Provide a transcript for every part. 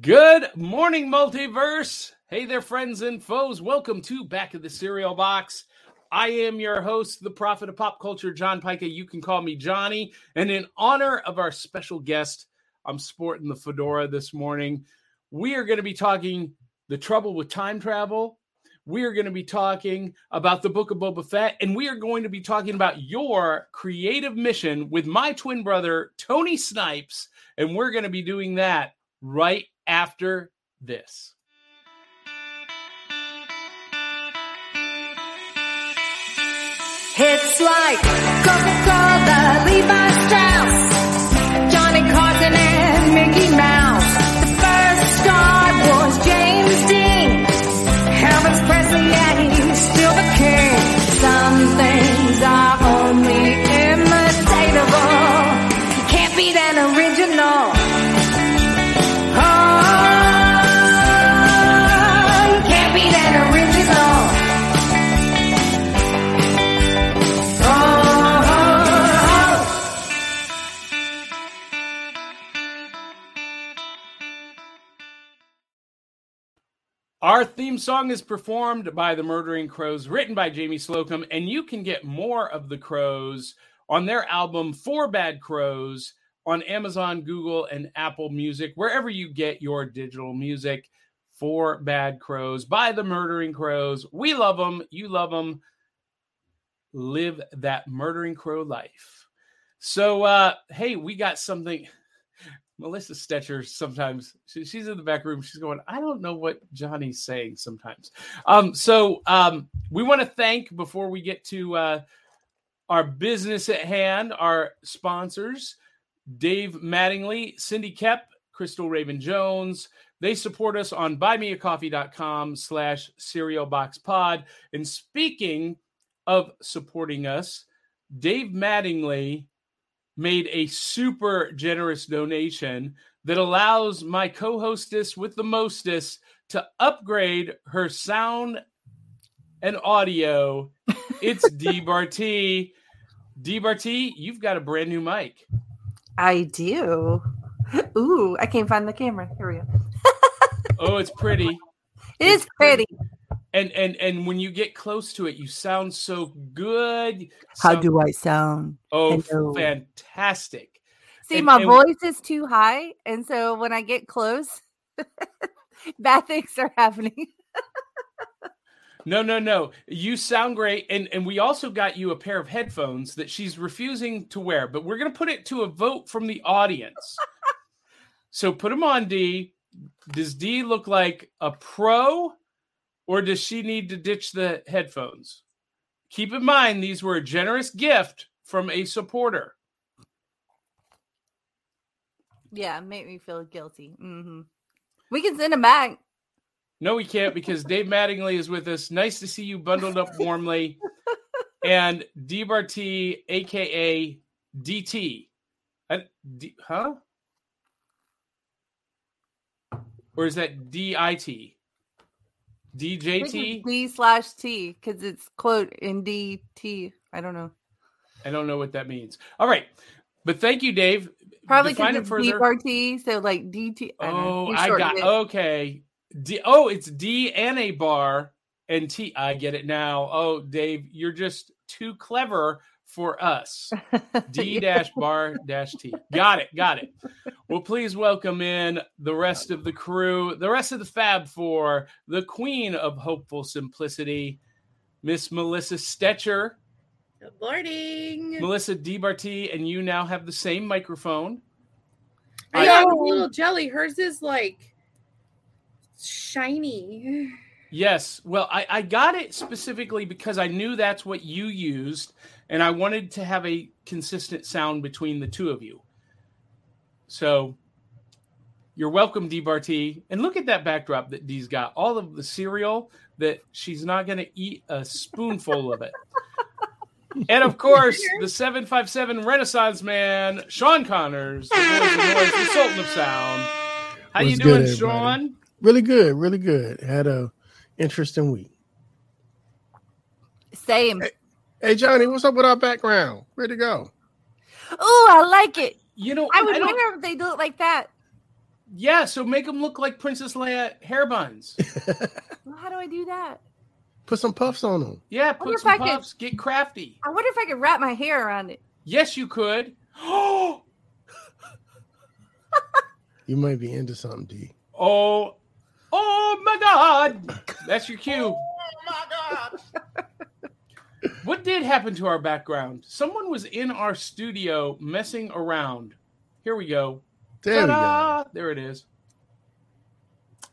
Good morning, multiverse. Hey there, friends and foes. Welcome to Back of the Cereal Box. I am your host, the prophet of pop culture, John Pica. You can call me Johnny. And in honor of our special guest, I'm sporting the fedora this morning. We are going to be talking the trouble with time travel. We are going to be talking about the book of Boba Fett, and we are going to be talking about your creative mission with my twin brother, Tony Snipes. And we're going to be doing that right after this. It's like Coca-Cola, Levi Strauss, Johnny Carson and Mickey Mouse. The first star was James Dean. Elvis Presley, yeah, Our theme song is performed by the Murdering Crows, written by Jamie Slocum, and you can get more of the Crows on their album Four Bad Crows on Amazon, Google, and Apple Music, wherever you get your digital music. Four Bad Crows by the Murdering Crows. We love them. You love them. Live that Murdering Crow life. So, uh, hey, we got something. Melissa Stetcher sometimes she, she's in the back room. She's going, I don't know what Johnny's saying sometimes. Um, so um, we want to thank before we get to uh, our business at hand, our sponsors, Dave Mattingly, Cindy Kep, Crystal Raven Jones. They support us on buymeacoffee.com slash cereal box pod. And speaking of supporting us, Dave Mattingly made a super generous donation that allows my co-hostess with the mostest to upgrade her sound and audio. It's D Barty. D Barty, you've got a brand new mic. I do. Ooh, I can't find the camera. Here we go. Oh, it's pretty. It is pretty. And and and when you get close to it, you sound so good. How Sound- do I sound? Oh, Hello. fantastic. See, And- my and- voice is too high, and so when I get close, bad things are happening. No, no, no. You sound great. And and we also got you a pair of headphones that she's refusing to wear, but we're gonna put it to a vote from the audience. so put them on, D. Does D look like a pro or does she need to ditch the headphones? Keep in mind these were a generous gift from a supporter. Yeah, make me feel guilty. hmm We can send them back. No, we can't because Dave Mattingly is with us. Nice to see you bundled up warmly. and D Barty, aka DT. I- D- huh? Or is that DIT? DJT? D slash T because it's quote in DT. I don't know. I don't know what that means. All right. But thank you, Dave. Probably because it's further. DRT. So like DT. I. Oh, I got it. okay. D oh, it's D and a bar and T. I get it now. Oh, Dave, you're just too clever for us. D dash bar dash T. Got it. Got it. Well, please welcome in the rest of the crew, the rest of the Fab Four, the queen of hopeful simplicity, Miss Melissa Stetcher, Good morning. Melissa DeBarty, and you now have the same microphone. I I- got a little jelly. Hers is like shiny. Yes. Well, I, I got it specifically because I knew that's what you used, and I wanted to have a consistent sound between the two of you. So you're welcome, D Barty. And look at that backdrop that Dee's got. All of the cereal that she's not going to eat a spoonful of it. And of course, the 757 Renaissance man, Sean Connors, the voice of noise, the Sultan of Sound. How you doing, good, everybody? Sean? Really good, really good. Had a interesting week. Same. Hey Johnny, what's up with our background? Where'd it go? Oh, I like it. You know, I would don't- wonder if they do it like that. Yeah, so make them look like Princess Leia hair buns. Well, how do I do that? Put some puffs on them. Yeah, put some I could- puffs. Get crafty. I wonder if I could wrap my hair around it. Yes, you could. Oh, You might be into something, D. oh, oh my God! That's your cue. Oh What did happen to our background? Someone was in our studio messing around. Here we go. There we go. There it is.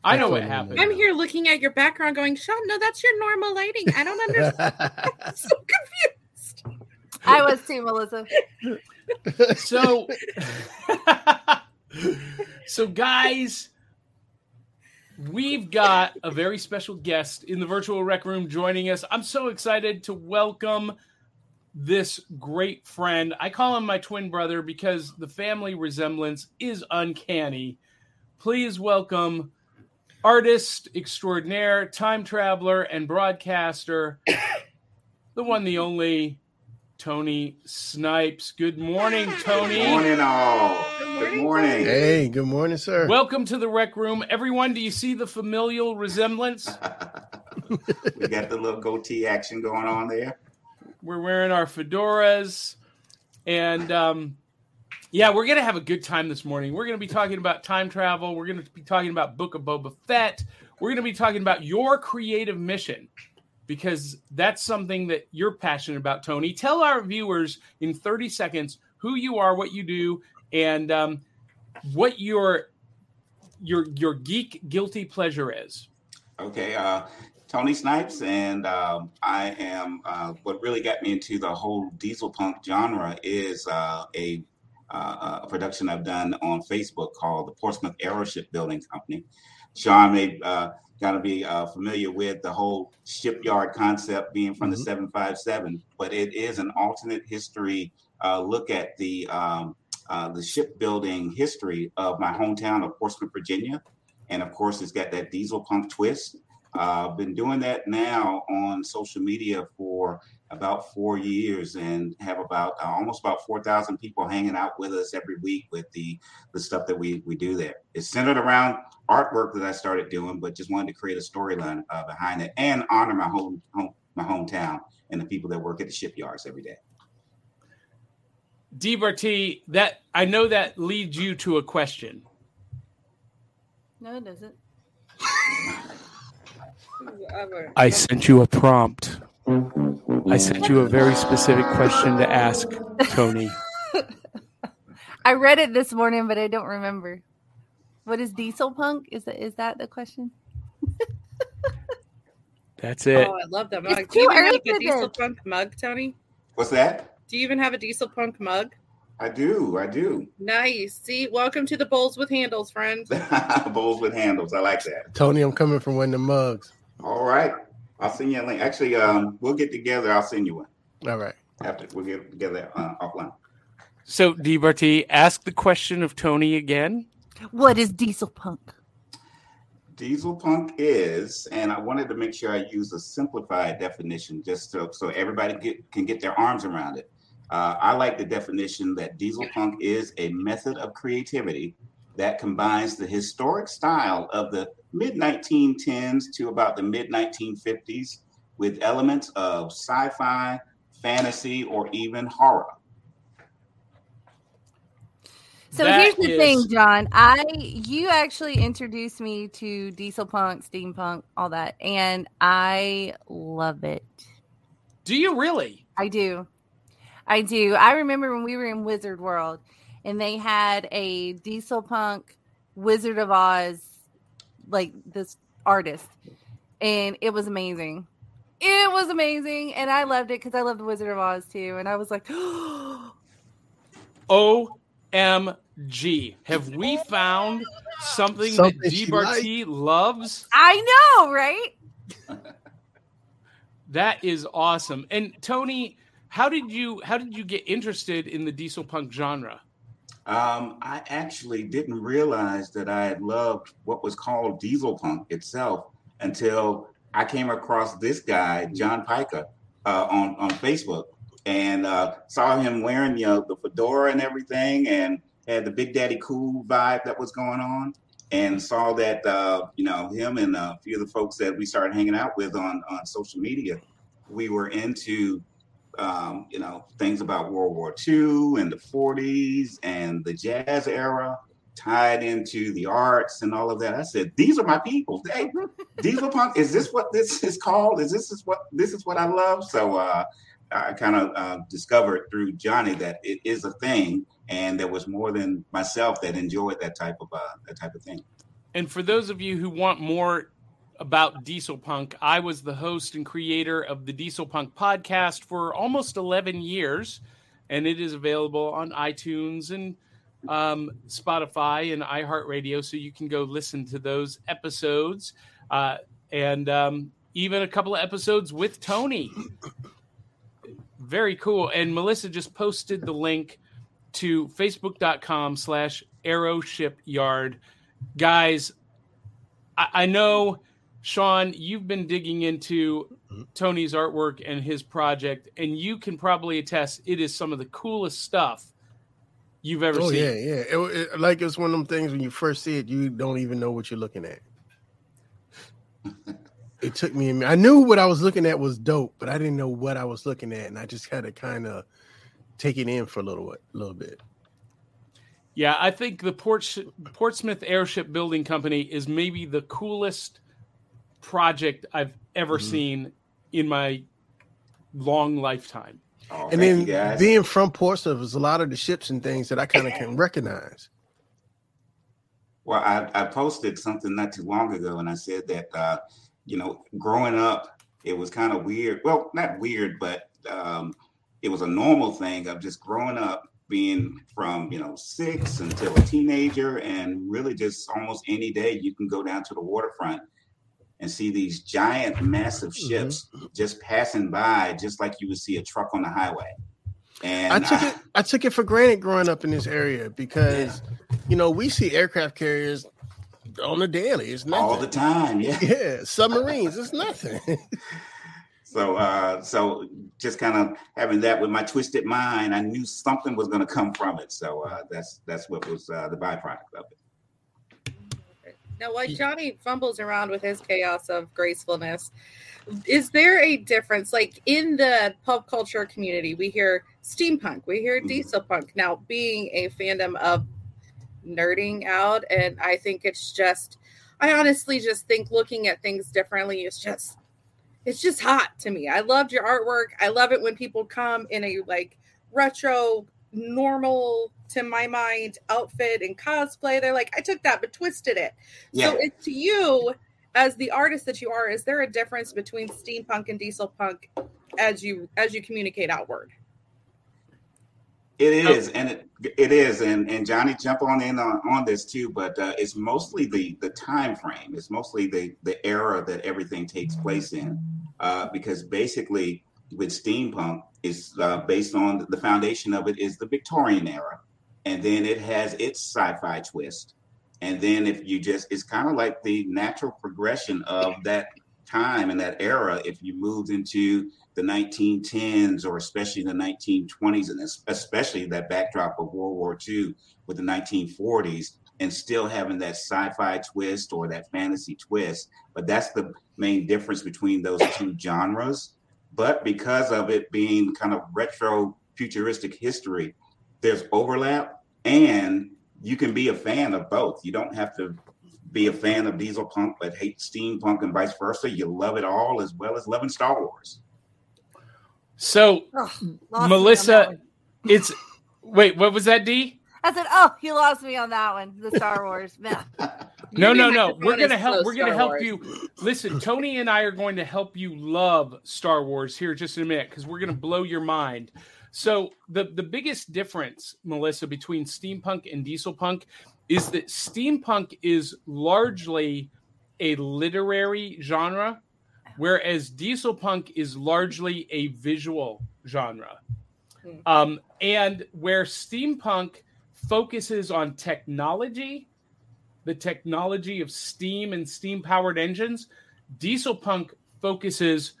I know what happened. I'm here looking at your background going, Sean, no, that's your normal lighting. I don't understand. I'm so confused. I was too, Melissa. So, so guys, we've got a very special guest in the virtual rec room joining us. I'm so excited to welcome this great friend. I call him my twin brother because the family resemblance is uncanny. Please welcome artist extraordinaire, time traveler, and broadcaster, the one, the only Tony Snipes. Good morning, Tony. Good morning, all. Good Good morning. morning. hey, good morning, sir. Welcome to the rec room. Everyone, do you see the familial resemblance? we got the little goatee action going on there. We're wearing our fedoras. And um, yeah, we're going to have a good time this morning. We're going to be talking about time travel. We're going to be talking about Book of Boba Fett. We're going to be talking about your creative mission because that's something that you're passionate about, Tony. Tell our viewers in 30 seconds who you are, what you do, and um, what your your your geek guilty pleasure is. Okay, uh, Tony Snipes, and um, I am. Uh, what really got me into the whole diesel punk genre is uh, a, uh, a production I've done on Facebook called the Portsmouth Aeroship Building Company. Sean may uh, gotta be uh, familiar with the whole shipyard concept being from Mhm. the 757, but it is an alternate history uh, look at the um, uh, the shipbuilding history of my hometown of Portsmouth, Virginia and of course it's got that diesel punk twist uh, i've been doing that now on social media for about four years and have about uh, almost about 4000 people hanging out with us every week with the the stuff that we we do there it's centered around artwork that i started doing but just wanted to create a storyline uh, behind it and honor my home, home my hometown and the people that work at the shipyards every day DBRT, that I know that leads you to a question. No, it doesn't. I sent you a prompt. I sent you a very specific question to ask, Tony. I read it this morning, but I don't remember. What is diesel punk? Is that is that the question? That's it. Oh, I love that It's mug. Do you even have a diesel this. punk mug, Tony? what's that Do you even have a diesel punk mug? i do i do Nice. See, welcome to the bowls with handles, friend. bowls with handles i like that Tony, I'm coming from one of the mugs. All right. I'll send you a link. Actually, um, we'll get together. I'll send you one All right. after we'll get together uh, offline. So, DBRT, ask the question of Tony again. What is diesel punk? Diesel punk is, and I wanted to make sure I use a simplified definition just so, so everybody get, can get their arms around it. Uh, I like the definition that diesel punk is a method of creativity that combines the historic style of the mid 1910s to about the mid 1950s with elements of sci fi, fantasy, or even horror. So That here's the is- thing, John. I you actually introduced me to diesel punk, steampunk, all that, and I love it. Do you really? I do. I do. I remember when we were in Wizard World and they had a diesel punk Wizard of Oz like this artist and it was amazing. It was amazing and I loved it cuz I love the Wizard of Oz too and I was like OMG. Have we found something, Something that she DBRT loves? I know, right? That is awesome. And Tony, how did you how did you get interested in the diesel punk genre? Um, I actually didn't realize that I had loved what was called diesel punk itself until I came across this guy, John Pica, uh, on on Facebook, and uh, saw him wearing you know, the fedora and everything, and had the Big Daddy Cool vibe that was going on. and saw that uh, you know him and a few of the folks that we started hanging out with on on social media, we were into um, you know things about World War II and the 40s and the jazz era tied into the arts and all of that. I said, these are my people. Hey, diesel punk. Is this what this is called? Is this is what this is what I love? So uh, I kind of uh, discovered through Johnny that it is a thing, and there was more than myself that enjoyed that type of uh, that type of thing. And for those of you who want more about Diesel Punk, I was the host and creator of the Diesel Punk podcast for almost 11 years, and it is available on iTunes and um, Spotify and iHeartRadio, so you can go listen to those episodes, uh, and um, even a couple of episodes with Tony. Very cool. And Melissa just posted the link to facebook.com slash aeroshipyard. Guys, I, I know, Sean, you've been digging into mm-hmm. Tony's artwork and his project, and you can probably attest it is some of the coolest stuff you've ever Oh seen. yeah, yeah. It, it, like it's one of them things when you first see it, you don't even know what you're looking at. it took me. a minute. I knew what I was looking at was dope, but I didn't know what I was looking at, and I just had to kind of take it in for a little, a little bit. Yeah, I think the Port, Portsmouth Airship Building Company is maybe the coolest project I've ever Mhm. seen in my long lifetime. Oh, and then being from Portsmouth, there's a lot of the ships and things that I kind of can recognize. Well, I, I posted something not too long ago, and I said that uh, you know, growing up, it was kind of weird. Well, not weird, but um, it was a normal thing of just growing up, being from you know six until a teenager, and really just almost any day you can go down to the waterfront and see these giant, massive ships just passing by, just like you would see a truck on the highway. And I took it. I took it for granted growing up in this area because, you know, we see aircraft carriers on the daily. It's nothing. all the time, yeah. Yeah, submarines. It's nothing. So, uh, so just kind of having that with my twisted mind, I knew something was going to come from it. So uh, that's that's what was uh, the byproduct of it. Now, while Johnny fumbles around with his chaos of gracefulness, is there a difference? Like in the pop culture community, we hear steampunk, we hear Mhm. diesel punk. Now, being a fandom of nerding out, and I think it's just, I honestly just think looking at things differently is just, it's just hot to me. I loved your artwork. I love it when people come in a like retro, normal to my mind outfit and cosplay. They're like, I took that but twisted it. Yeah, So it's to you as the artist that you are, is there a difference between steampunk and diesel punk as you as you communicate outward? it is, and it it is, and and Johnny jump on in on, on this too. But uh, it's mostly the the time frame. It's mostly the the era that everything takes place in, uh, because basically with steampunk is uh, based on the foundation of it is the Victorian era, and then it has its sci-fi twist, and then if you just it's kind of like the natural progression of that time and that era. If you moved into the 1910s or especially the 1920s, and especially that backdrop of World War II with the 1940s, and still having that sci-fi twist or that fantasy twist. But that's the main difference between those two genres. But because of it being kind of retro futuristic history, there's overlap, and you can be a fan of both. You don't have to be a fan of diesel punk but hate steampunk and vice versa. You love it all as well as loving Star Wars. So, Ugh, lost me on that Melissa, it's wait, what was that, D? I said, "Oh, you lost me on that one." The Star Wars. Man. No, no, no. We're gonna help. We're gonna Star help Wars. you. Listen, Tony and I are going to help you love Star Wars here just in a minute because we're gonna blow your mind. So the the biggest difference, Melissa, between steampunk and diesel punk is that steampunk is largely a literary genre, whereas diesel punk is largely a visual genre. Hmm. Um, and where steampunk focuses on technology, the technology of steam and steam powered engines, diesel punk focuses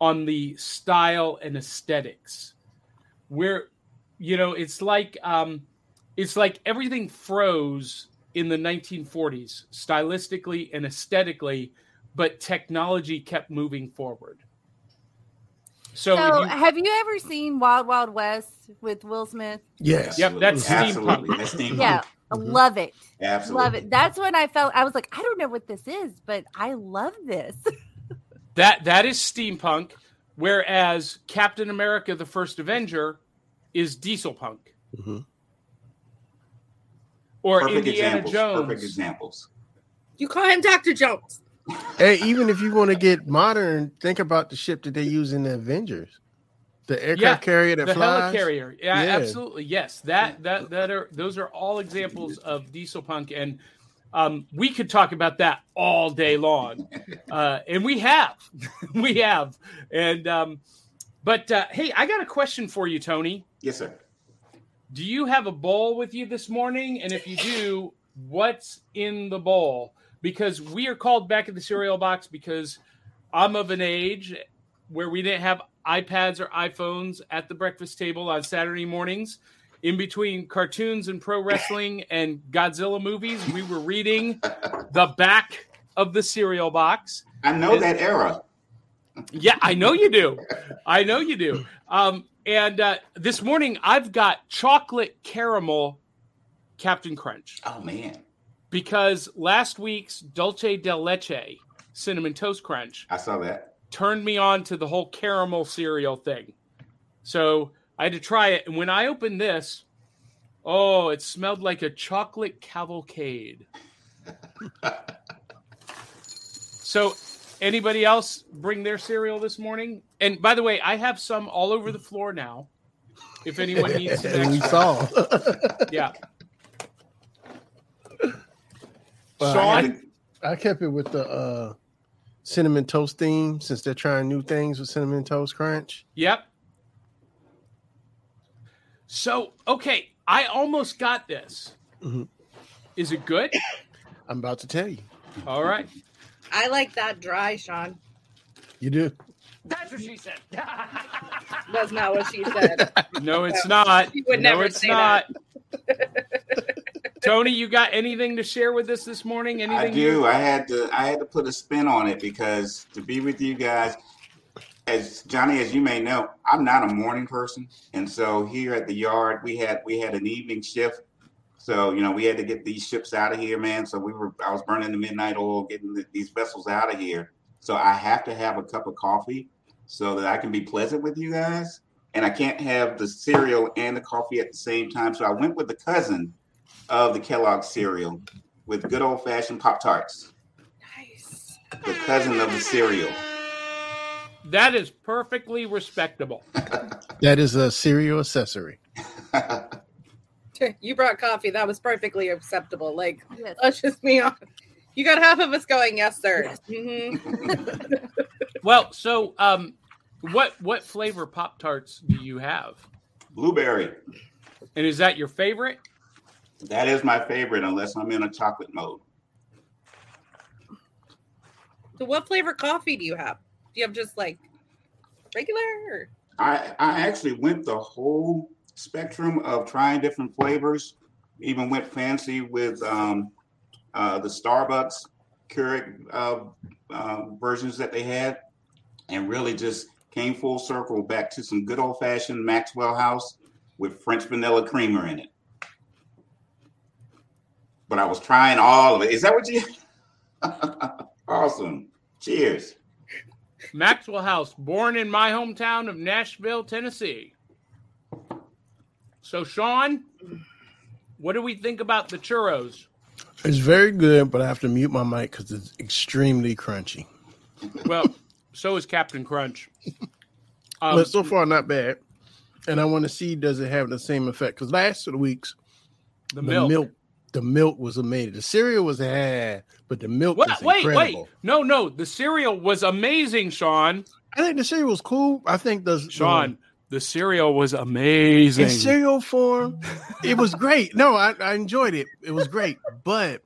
on the style and aesthetics. Where, you know, it's like um, it's like everything froze in the 1940s, stylistically and aesthetically, but technology kept moving forward. So, So, you, have you ever seen Wild Wild West with Will Smith? Yes. Yep, that's absolutely. steampunk. That's steampunk. Yeah, I Mhm. love it. absolutely. Love it. That's when I felt I was like, I don't know what this is, but I love this. that that is steampunk, whereas Captain America: The First Avenger is diesel punk, Mhm. or Perfect Indiana examples. Jones. Perfect examples. You call him Dr. Jones. Hey, even if you want to get modern, think about the ship that they use in the Avengers, the aircraft Yeah, carrier that the flies. helicarrier. Yeah, Yeah. absolutely. Yes, that that that are those are all examples of diesel punk, and um, we could talk about that all day long, uh, and we have, we have, and um, but uh, hey, I got a question for you, Tony. Yes, sir. Do you have a bowl with you this morning? And if you do, what's in the bowl? Because we are called back at the cereal box because I'm of an age where we didn't have iPads or iPhones at the breakfast table on Saturday mornings. In between cartoons and pro wrestling and Godzilla movies, we were reading the back of the cereal box. I know that era. Yeah, I know you do. I know you do. Um, and uh, this morning, I've got chocolate caramel Captain Crunch Oh man, because last week's Dulce de Leche cinnamon toast crunch I saw that. turned me on to the whole caramel cereal thing. So I had to try it. And when I opened this, oh, it smelled like a chocolate cavalcade. so, anybody else bring their cereal this morning? And by the way, I have some all over the floor now. If anyone needs some and we saw. Yeah. Well, Sean? I I kept it with the uh, cinnamon toast theme since they're trying new things with cinnamon toast crunch. Yep. So, okay, I almost got this. Mhm. Is it good? I'm about to tell you. All right. I like that dry, Sean. You do. That's what she said. That's not what she said. no, it's not. You would no, never it's say not. Tony, you got anything to share with us this morning? Anything? I do. I had to. I had to put a spin on it because to be with you guys, as Johnny, as you may know, I'm not a morning person, and so here at the yard, we had we had an evening shift. So you know, we had to get these ships out of here, man. So we were. I was burning the midnight oil, getting the, these vessels out of here. So I have to have a cup of coffee so that I can be pleasant with you guys, and I can't have the cereal and the coffee at the same time. So I went with the cousin of the Kellogg cereal with good old fashioned Pop Tarts, nice. the cousin of the cereal. That is perfectly respectable. That is a cereal accessory. You brought coffee. That was perfectly acceptable. Like, Yes. let's just be honest. You got half of us going, yes, sir. Mhm. Well, so um, what what flavor Pop Tarts do you have? Blueberry. And is that your favorite? That is my favorite, unless I'm in a chocolate mode. So, what flavor coffee do you have? Do you have just like regular? Or? I, I actually went the whole spectrum of trying different flavors. Even went fancy with um, uh, the Starbucks Keurig uh, uh, versions that they had, and really just came full circle back to some good old fashioned Maxwell House with French vanilla creamer in it. But I was trying all of it. Is that what you? awesome. Cheers. Maxwell House, born in my hometown of Nashville, Tennessee. So, Sean, what do we think about the churros? It's very good, but I have to mute my mic because it's extremely crunchy. Well, so is Captain Crunch. Um, but so far, not bad. And I want to see does it have the same effect? Because last week's the the milk. milk. The milk was amazing. The cereal was ah, but the milk What? was Wait, wait. incredible. No, no. The cereal was amazing, Sean. I think the cereal was cool. I think the Sean, the cereal was amazing. in cereal form, it was great. No, I, I enjoyed it. It was great, but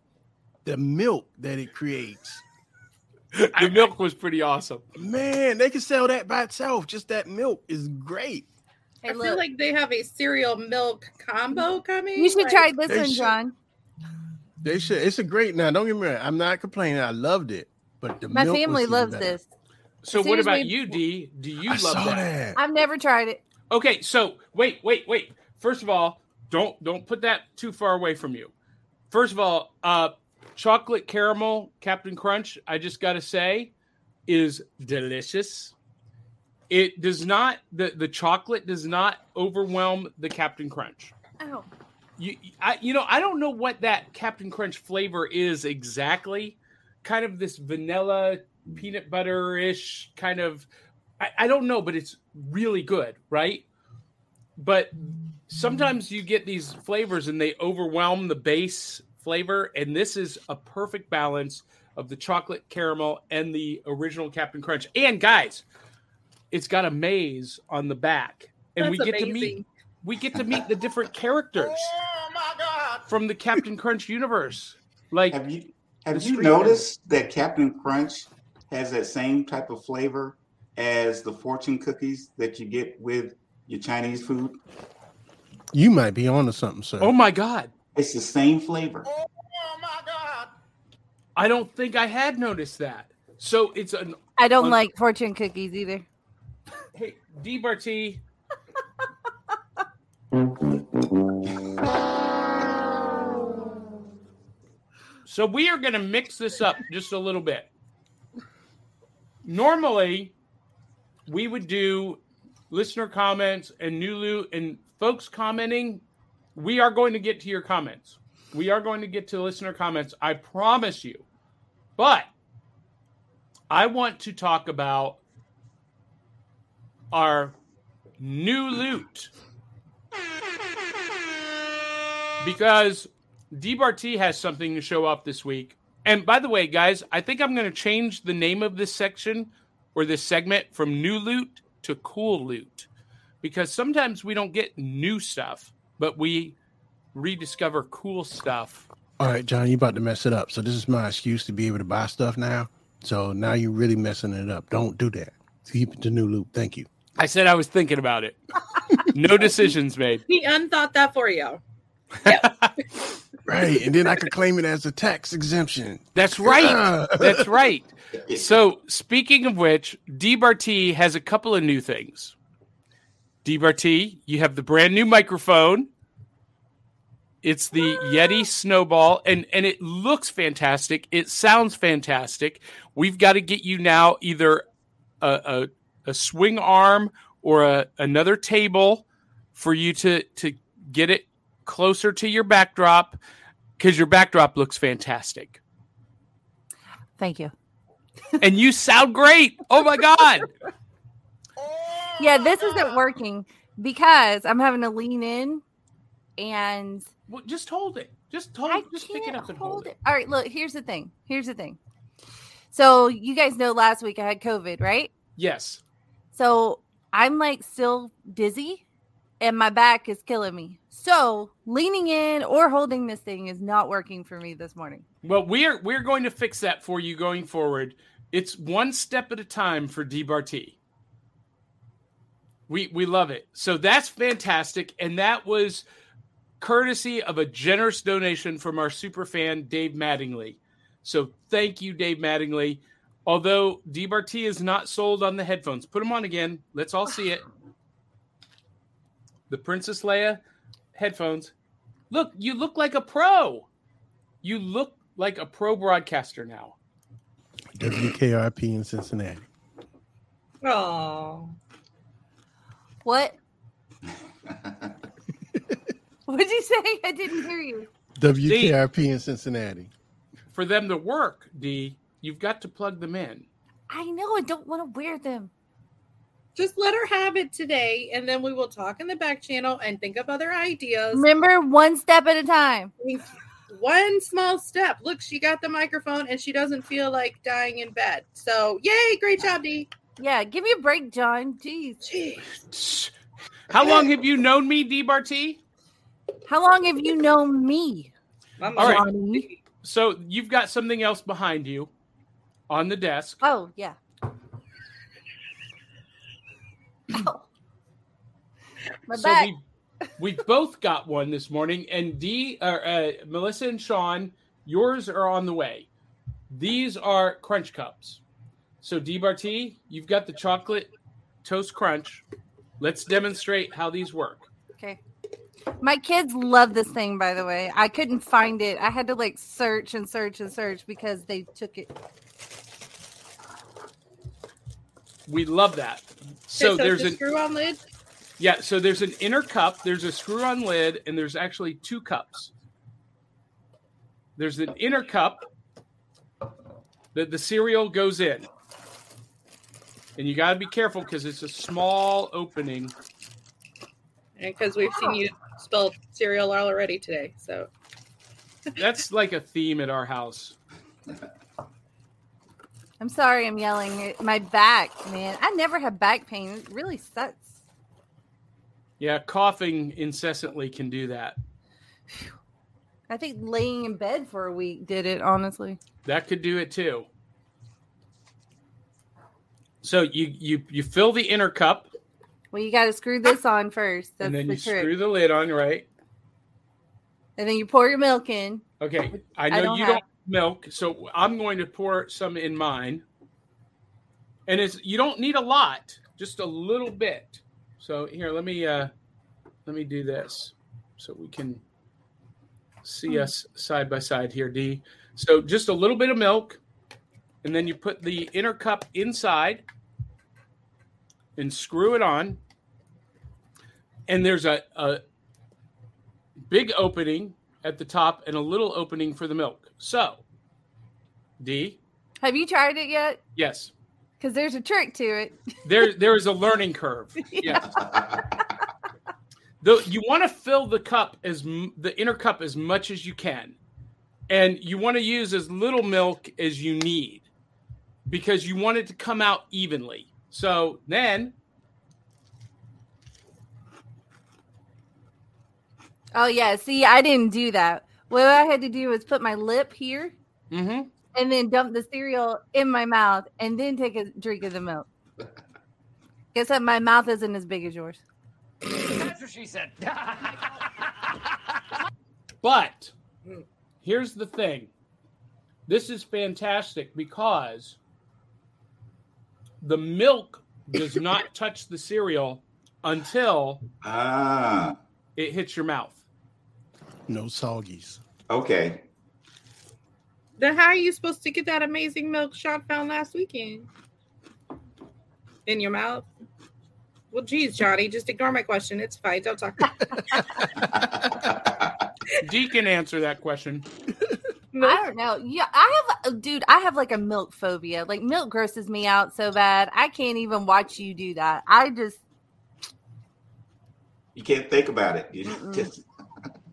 the milk that it creates, the milk was pretty awesome. man, they can sell that by itself. Just that milk is great. Hey, I look, feel like they have a cereal milk combo coming. you should Like, try this They one, should. John. They should. It's a great. Now, don't get me wrong. I'm not complaining. I loved it, but the My milk family even loves better. this. So what about we- you, D? Do you I love saw that? that. I've never tried it. Okay, so wait, wait, wait. First of all, don't don't put that too far away from you. First of all, uh chocolate caramel Captain Crunch, I just got to say is delicious. It does not the the chocolate does not overwhelm the Captain Crunch. Oh, You I you know, I don't know what that Captain Crunch flavor is exactly. Kind of this vanilla peanut butter-ish kind of I, I don't know, but it's really good, right? But sometimes you get these flavors and they overwhelm the base flavor, and this is a perfect balance of the chocolate caramel and the original Captain Crunch. And guys, it's got a maze on the back, and we That's get to meet amazing. We get to meet the different characters oh, from the Captain Crunch universe. Like Have you have you street noticed that Captain Crunch has that same type of flavor as the fortune cookies that you get with your Chinese food? You might be onto something, sir. oh my god, It's the same flavor. Oh my god, I don't think I had noticed that. So it's an I don't Un- like fortune cookies either. hey D Barty. So we are going to mix this up just a little bit. Normally, we would do listener comments and new loot and folks commenting. We are going to get to your comments. We are going to get to listener comments. I promise you. But I want to talk about our new loot because DBRT has something to show off this week. And by the way, guys, I think I'm going to change the name of this section or this segment from new loot to cool loot because sometimes we don't get new stuff, but we rediscover cool stuff. All right, John, you about to mess it up. So this is my excuse to be able to buy stuff now. So now you're really messing it up. Don't do that. Keep it to new loop. Thank you. I said I was thinking about it. no decisions made. He unthought that for you. Right, and then I could claim it as a tax exemption. That's right. Ah. That's right. So, speaking of which, DBRT has a couple of new things. DBRT, you have the brand new microphone. It's the Yeti Snowball, and and it looks fantastic. It sounds fantastic. We've got to get you now either a a, a swing arm or a, another table for you to to get it closer to your backdrop because your backdrop looks fantastic Thank you. and you sound great. Oh my god! Yeah, this isn't working because I'm having to lean in and Well, just hold it. Just hold. I just pick it up and hold it. All right, look, here's the thing. Here's the thing. So you guys know last week I had COVID, right? Yes. So I'm like still dizzy and my back is killing me. So leaning in or holding this thing is not working for me this morning. Well, we're we're going to fix that for you going forward. It's one step at a time for DBRT. We we love it. So that's fantastic, and that was courtesy of a generous donation from our super fan Dave Mattingly. So thank you, Dave Mattingly. Although DBRT is not sold on the headphones, put them on again. Let's all see it. The Princess Leia headphones. Look, you look like a pro. You look like a pro broadcaster now. WKRP in Cincinnati. Oh, What? what did you say? I didn't hear you. WKRP in Cincinnati. For them to work, D, you've got to plug them in. I know I don't want to wear them. just let her have it today, and then we will talk in the back channel and think of other ideas. Remember, one step at a time. One small step. Look, she got the microphone, and she doesn't feel like dying in bed. So, yay! Great job, D. Yeah, give me a break, John. Jeez. Jeez. How long have you known me, D Barty? How long have you known me? All right. Johnny? So you've got something else behind you on the desk. Oh, yeah. Ow. My so back. we we both got one this morning, and D, or uh, Melissa and Sean yours are on the way. These are crunch cups. So DBRT, you've got the chocolate toast crunch. Let's demonstrate how these work. Okay. My kids love this thing, by the way. I couldn't find it. I had to like search and search and search because they took it. We love that. So, So there's a an screw on lid. yeah, so there's an inner cup, there's a screw on lid, and there's actually two cups. There's an inner cup that the cereal goes in. And you got to be careful because it's a small opening. And because we've seen you spell cereal already today. So That's like a theme at our house. I'm sorry, I'm yelling. My back, man. I never have back pain. It really sucks. Yeah, coughing incessantly can do that. I think laying in bed for a week did it, honestly. That could do it too. So you you you fill the inner cup Well, you got to screw this on first. That's and then the you trick. screw the lid on, right? and then you pour your milk in. Okay. I I know don't you have- don't milk, so I'm going to pour some in mine. And it's you don't need a lot, just a little bit. So here, let me uh let me do this so we can see us side by side here, D. So just a little bit of milk, and then you put the inner cup inside and screw it on. And there's a, a big opening at the top and a little opening for the milk. So, D, Have you tried it yet? yes, Because there's a trick to it. there there is a learning curve. Yes. Though you want to fill the cup as m- the inner cup as much as you can, and you want to use as little milk as you need, because you want it to come out evenly. So then, Oh yeah. See, I didn't do that. What I had to do was put my lip here mhm. and then dump the cereal in my mouth and then take a drink of the milk. Guess what? My mouth isn't as big as yours. That's what she said. But here's the thing this is fantastic because the milk does not touch the cereal until ah, it hits your mouth. No soggies. Okay. then how are you supposed to get that amazing milk Sean found last weekend? In your mouth? Well, geez, Johnny, just ignore my question. It's fine. Don't talk. Dee can answer that question. I don't know. Yeah, I have, dude. I have like a milk phobia. Like milk grosses me out so bad. I can't even watch you do that. I just, you can't think about it. You Mm-mm. just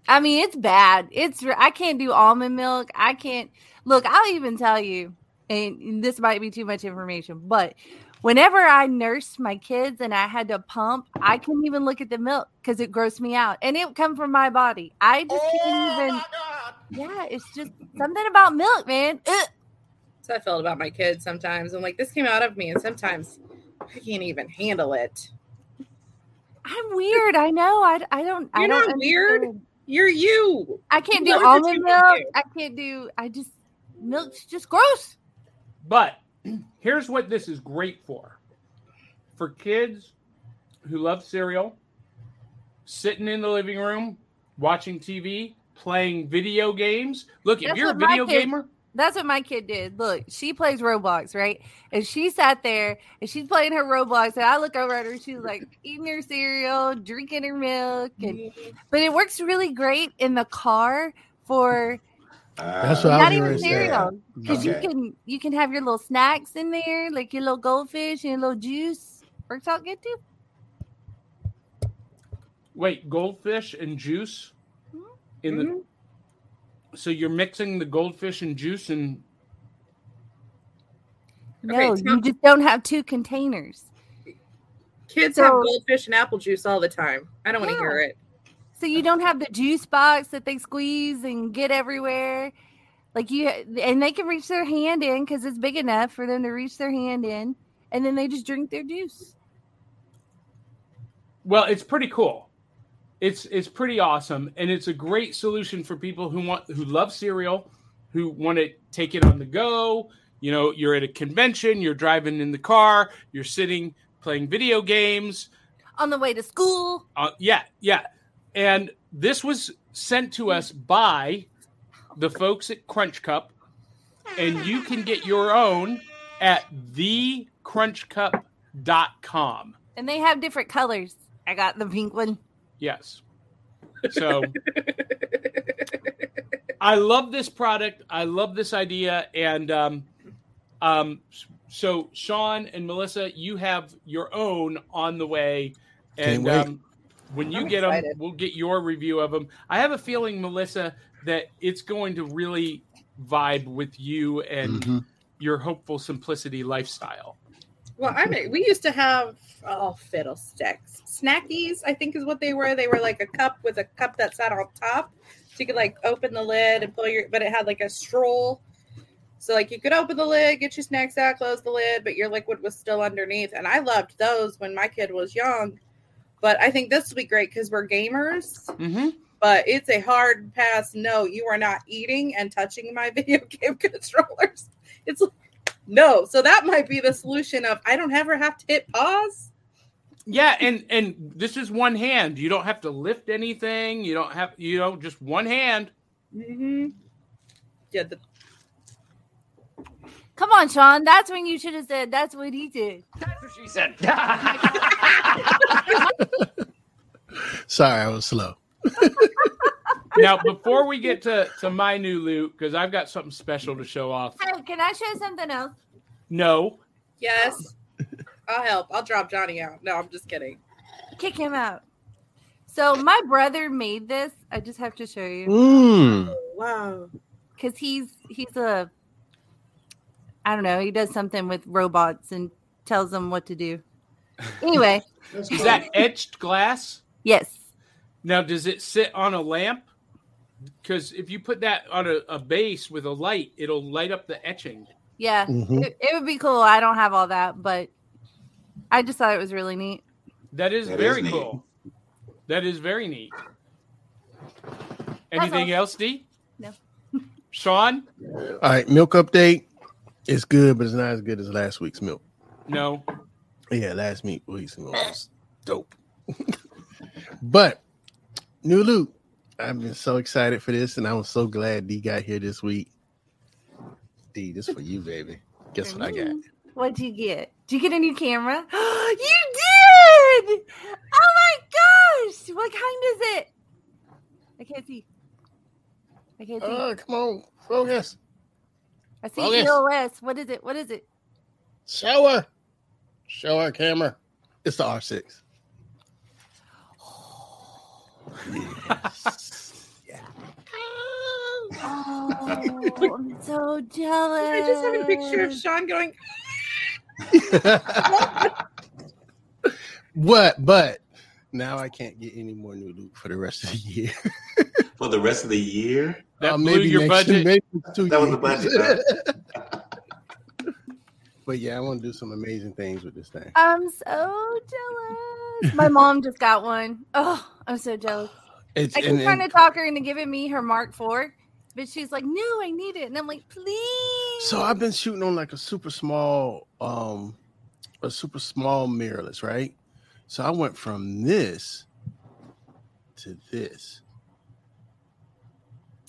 I mean, it's bad. It's I can't do almond milk. I can't look. I'll even tell you, and this might be too much information, but whenever I nursed my kids and I had to pump, I couldn't even look at the milk because it grossed me out, and it would come from my body. I just can't oh even. Yeah, it's just something about milk, man. Ugh. So I felt about my kids sometimes. I'm like, this came out of me, and sometimes I can't even handle it. I'm weird. I know. I, I don't. I You're don't not weird. Understand. You're you. I can't do almond you milk. do? I can't do. I just milk's just gross. But here's what this is great for for kids who love cereal, sitting in the living room, watching TV, playing video games. Look, if you're a what my video kid- gamer, That's what my kid did. Look, she plays Roblox, right? And she sat there and she's playing her Roblox, and I look over at her. She's like eating her cereal, drinking her milk, and but it works really great in the car for That's Ah, what not was even cereal because Okay. you can you can have your little snacks in there, like your little goldfish and your little juice. Works out good too. wait, goldfish and juice in the Mhm. So you're mixing the goldfish and juice and No, Okay, tell- you just don't have two containers. Kids So- have goldfish and apple juice all the time. I don't want to Yeah. hear it. So you don't have the juice box that they squeeze and get everywhere. Like you and they can reach their hand in because it's big enough for them to reach their hand in, and then they just drink their juice. well, it's pretty cool. It's it's pretty awesome and it's a great solution for people who want who love cereal who want to take it on the go. You know, you're at a convention, you're driving in the car, you're sitting playing video games. On the way to school. Uh, yeah, yeah. And this was sent to us by the folks at Crunch Cup, and you can get your own at thecrunchcup.com. And they have different colors. I got the pink one. Yes. So I love this product. I love this idea. And um, um, so, Sean and Melissa, you have your own on the way. And um, when you I'm get them, we'll get your review of them. I have a feeling, Melissa, that it's going to really vibe with you and Mhm. your hopeful simplicity lifestyle. Well, I mean, we used to have oh fiddlesticks, snackies. I think is what they were. They were like a cup with a cup that sat on top, so you could like open the lid and pull your. But it had like a stroll, so like you could open the lid, get your snacks out, close the lid, but your liquid was still underneath. And I loved those when my kid was young. But I think this will be great because we're gamers. Mm-hmm. But it's a hard pass. No, you are not eating and touching my video game controllers. It's like, no. So that might be the solution of I don't ever have to hit pause. Yeah, and and this is one hand. You don't have to lift anything. You don't have you know just one hand. Mm-hmm. Yeah, the, Come on, Sean. That's when you should have said that's what he did. That's what she said. Sorry, I was slow. Now, before we get to to my new loot, because I've got something special to show off. Hey, can I show something else? No, yes, I'll help. I'll drop Johnny out. No, I'm just kidding. Kick him out. So my brother made this. I just have to show you Mm. Wow. because he's he's a I don't know. He does something with robots and tells them what to do. Anyway, is that etched glass? yes. Now, does it sit on a lamp? Because if you put that on a, a base with a light, it'll light up the etching. Yeah, Mhm. it, it would be cool. I don't have all that, but I just thought it was really neat. That is That is very neat. cool. That is very neat. Anything else, D? No. Sean? All right, milk update. It's good, but it's not as good as last week's milk. No. Yeah, last week week's milk was dope. but new loot. I've been so excited for this, and I was so glad D got here this week. D, this for you, baby. Guess what I got? What'd you get? Did you get a new camera? you did! Oh my gosh! What kind is it? I can't see. I can't see. Oh, come on, focus. I see focus. EOS. What is it? What is it? Show her. Show her camera. It's the R6. Oh, I'm so jealous. I just have a picture of Sean going. what? But now I can't get any more new loot for the rest of the year. For the rest of the year, That Uh, blew your next- budget. maybe two That was the budget, but yeah, I want to do some amazing things with this thing. I'm so jealous. My mom just got one. Oh, I'm so jealous. It's I keep and- trying to talk her into giving me her Mark IV, but she's like, "No, I need it," and I'm like, "Please." So I've been shooting on like a super small, um, a super small mirrorless, right? So I went from this to this.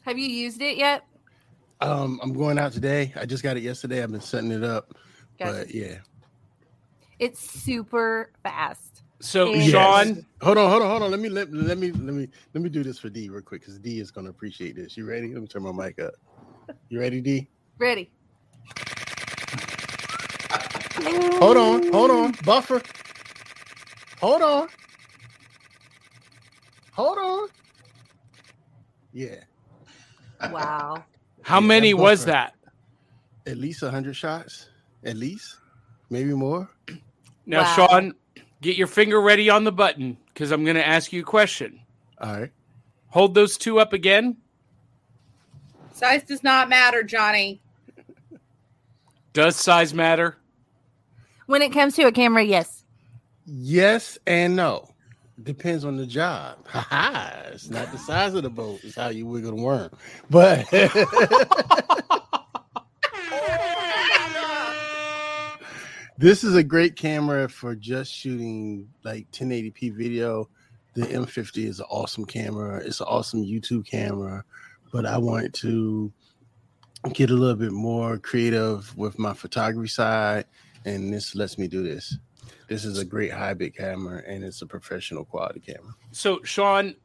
Have you used it yet? Um, I'm going out today. I just got it yesterday. I've been setting it up, Gotcha. but yeah. It's super fast. So, Yes. Sean, Hold on, hold on, hold on. Let me let, let me let me let me do this for D real quick because D is gonna appreciate this. You ready? Let me turn my mic up. You ready, D? Ready? Hold on, hold on. Buffer. Hold on. Hold on. Yeah. Wow. how Yeah, many that was that? At least hundred shots. At least. Maybe more. Now, Wow. Sean, get your finger ready on the button because I'm going to ask you a question. All right. Hold those two up again. Size does not matter, Johnny. Does size matter? When it comes to a camera, yes. Yes and no. Depends on the job. Ha ha. It's not the size of the boat, it's how you wiggle the worm. But this is a great camera for just shooting like 1080p video. The M50 is an awesome camera. It's an awesome YouTube camera, but I wanted to get a little bit more creative with my photography side, and this lets me do this. This is a great high bit camera, and it's a professional quality camera. So, Sean,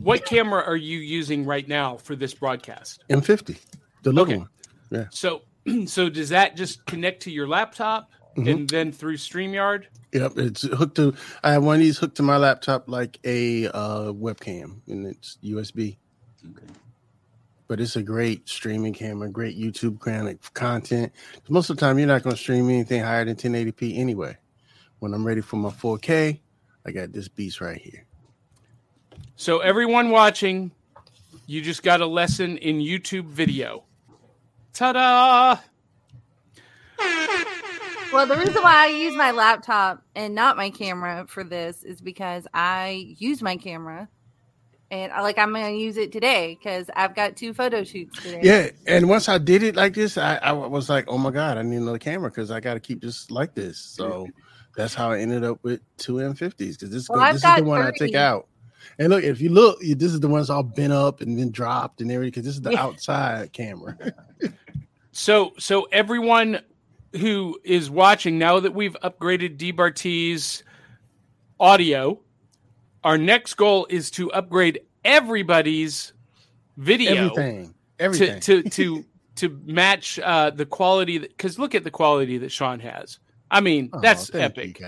what camera are you using right now for this broadcast? M50, the little Okay. one. Yeah. So, so does that just connect to your laptop Mhm. and then through StreamYard? Yep, it's hooked to. I have one of these hooked to my laptop like a uh, webcam, and it's USB. Okay. But it's a great streaming camera, great YouTube kind content. Most of the time, you're not going to stream anything higher than 1080p anyway. When I'm ready for my 4K, I got this beast right here. So, everyone watching, you just got a lesson in YouTube video. Ta da! Well, the reason why I use my laptop and not my camera for this is because I use my camera, and I, like I'm going to use it today because I've got two photo shoots today. Yeah, and once I did it like this, I, I was like, "Oh my god, I need another camera because I got to keep this like this." So that's how I ended up with two M50s because this, Well, this is the got one I 30. take out. And look, if you look, this is the one's all bent up and then dropped and everything because this is the Yeah. outside camera. So, so everyone who is watching now that we've upgraded D Barti's audio, our next goal is to upgrade everybody's video everything, everything. to to to to match uh, the quality. Because look at the quality that Sean has. I mean, Oh, that's epic.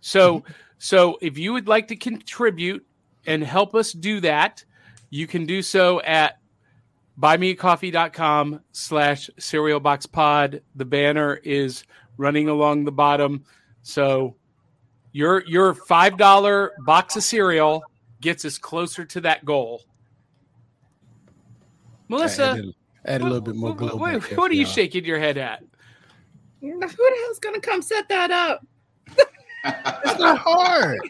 So, so if you would like to contribute and help us do that, you can do so at buymeacoffee.com slash cereal box pod. The banner is running along the bottom. So your your five dollar box of cereal gets us closer to that goal. I Melissa, added, added a little bit more what, glow. what- back what are you shaking your head at? Who the hell's gonna come set that up? It's not hard.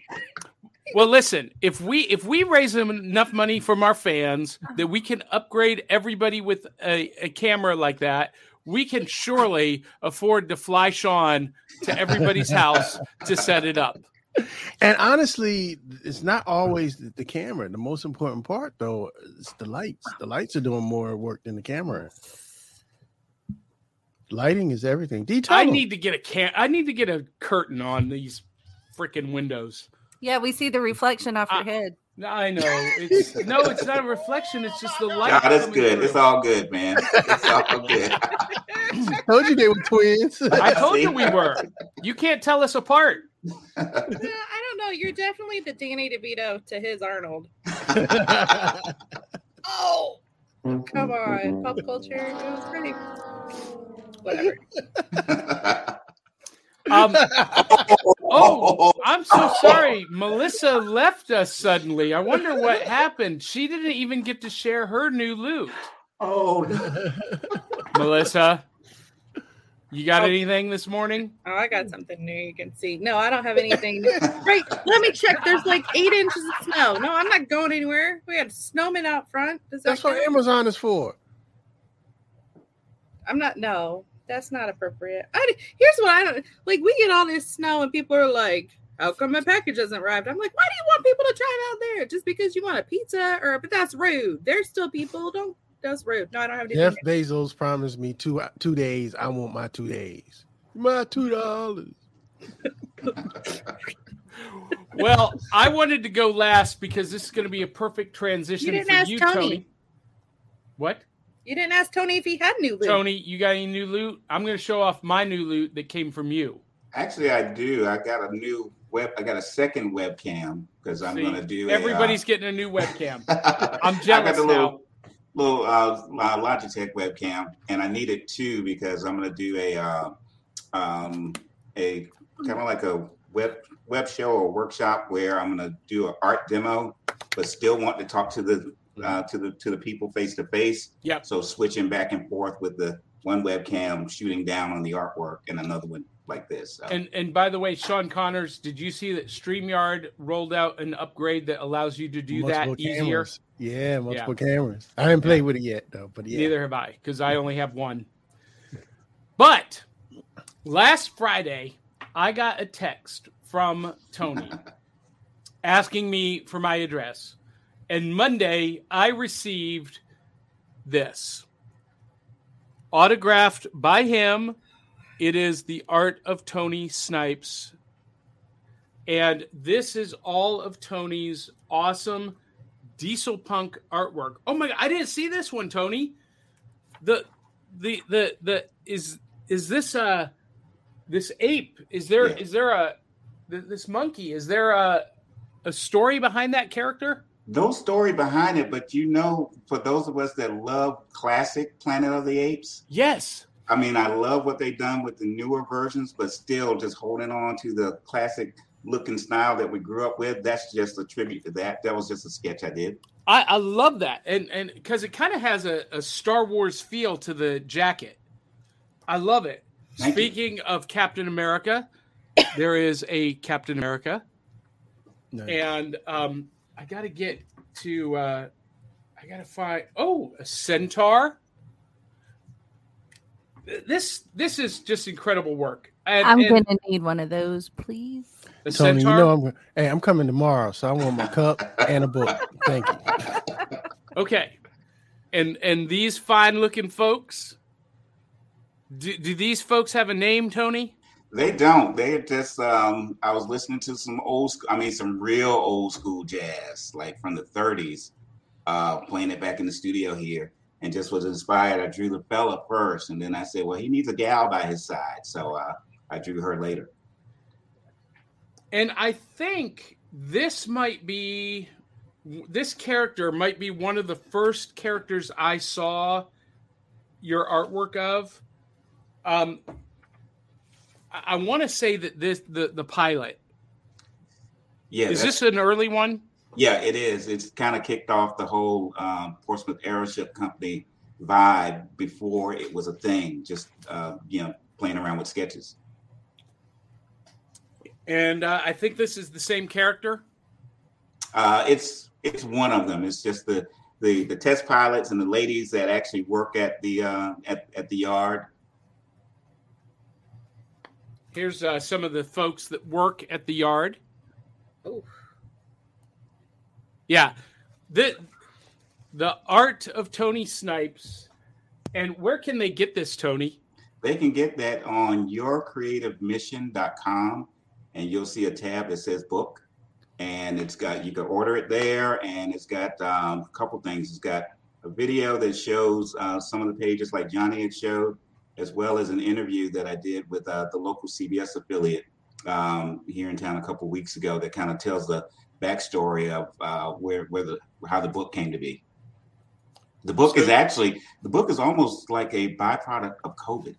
Well, listen, if we if we raise enough money from our fans uh-huh. that we can upgrade everybody with a, a camera like that, we can surely afford to fly Sean to everybody's house to set it up. And honestly, it's not always the, camera. The most important part, though, is the lights. The lights are doing more work than the camera. Lighting is everything. D, I them. need to get a can. I need to get a curtain on these freaking windows. Yeah, we see the reflection off your Ah. head. I know it's no, it's not a reflection. It's just the light. God, it's good. through. It's all good, man. It's all good. told you they were twins. I told you we were. You can't tell us apart. Yeah, I don't know. You're definitely the Danny DeVito to his Arnold. Oh, come on, pop culture. It was pretty. Whatever. Um, oh, I'm so sorry. Melissa left us suddenly. I wonder what happened. She didn't even get to share her new loot. oh, Melissa, you got Oh. anything this morning? Oh, I got something new you can see. No, I don't have anything. New. Right, let me check. There's like eight inches of snow. No, I'm not going anywhere. We had snowmen out front. Does that That's what? Amazon is for. I'm not. No, that's not appropriate. I, here's what I don't like. We get all this snow, and people are like, "How come my package hasn't arrived?" I'm like, "Why do you want people to drive out there just because you want a pizza?" Or, but that's rude. There's still people. Don't. That's rude. No, I don't have anything. Jeff Bezos promised me two two days. I want my two days. My two dollars. Well, I wanted to go last because this is going to be a perfect transition You didn't for ask you, Tony. Tony. What? You didn't ask Tony if he had new loot. Tony, you got any new loot? I'm going to show off my new loot that came from you. Actually, I do. I got a new web. I got a second webcam because I'm going to do. Everybody's A, getting a new webcam. uh, I'm I got jealous the now. little little uh, uh, Logitech webcam, and I need it too because I'm going to do a uh, um, a kind of like a web web show or workshop where I'm going to do an art demo, but still want to talk to the uh, to the to the people face to face. Yep. So switching back and forth with the one webcam shooting down on the artwork and another one like this. So. And and by the way, Sean Connors, did you see that StreamYard rolled out an upgrade that allows you to do Multiple that easier? cameras. Yeah, multiple cameras. I haven't played with it yet though, but yeah. Neither have I, because I only have one. But last Friday, I got a text from Tony asking me for my address. And Monday, I received this autographed by him. It is the art of Tony Snipes. And this is all of Tony's awesome diesel punk artwork. Oh my god, I didn't see this one, Tony. The the the the is is this uh this ape? Is there is Yeah. there a this monkey? Is there a a story behind that character? No story behind it, but you know, for those of us that love classic Planet of the Apes, Yes. I mean, I love what they've done with the newer versions, but still just holding on to the classic look and style that we grew up with. That's just a tribute to that. That was just a sketch I did. I, I love that, and and because it kind of has a, a Star Wars feel to the jacket. I love it. Thank you. Speaking of Captain America, there is a Captain America, Nice. and um, I got to get to. Uh, I got to find. Oh, a centaur. This this is just incredible work. And, I'm and gonna need one of those, please. the Tony, centaur. you know I'm hey, I'm coming tomorrow, so I want my cup and a book. Thank you. Okay. And and these fine looking folks, do, do these folks have a name, Tony? They don't. They're just. Um, I was listening to some old. I mean, some real old school jazz, like from the '30s, uh, playing it back in the studio here, and just was inspired. I drew the fella first, and then I said, "Well, he needs a gal by his side," so uh, I drew her later. And I think this might be this character might be one of the first characters I saw your artwork of. Um I, want to say that this the the pilot. Yeah, Is this an early one? Yeah, it is. It's kind of kicked off the whole um, Portsmith Aeroship Company vibe before it was a thing. Just uh, you know, playing around with sketches. And uh, I think this is the same character. Uh, it's it's one of them. It's just the the the test pilots and the ladies that actually work at the uh, at at the yard. Here's uh, some of the folks that work at the yard. Oh, Yeah. The the art of Tony Snipes. And where can they get this, Tony? They can get that on yourcreativemission.com and you'll see a tab that says book. And it's got you can order it there, and it's got um, a couple things. It's got a video that shows uh, some of the pages like Johnny had showed, as well as an interview that I did with uh, the local CBS affiliate um, here in town a couple weeks ago that kind of tells the backstory of uh, where where the how the book came to be. The book is actually the book is almost like a byproduct of COVID.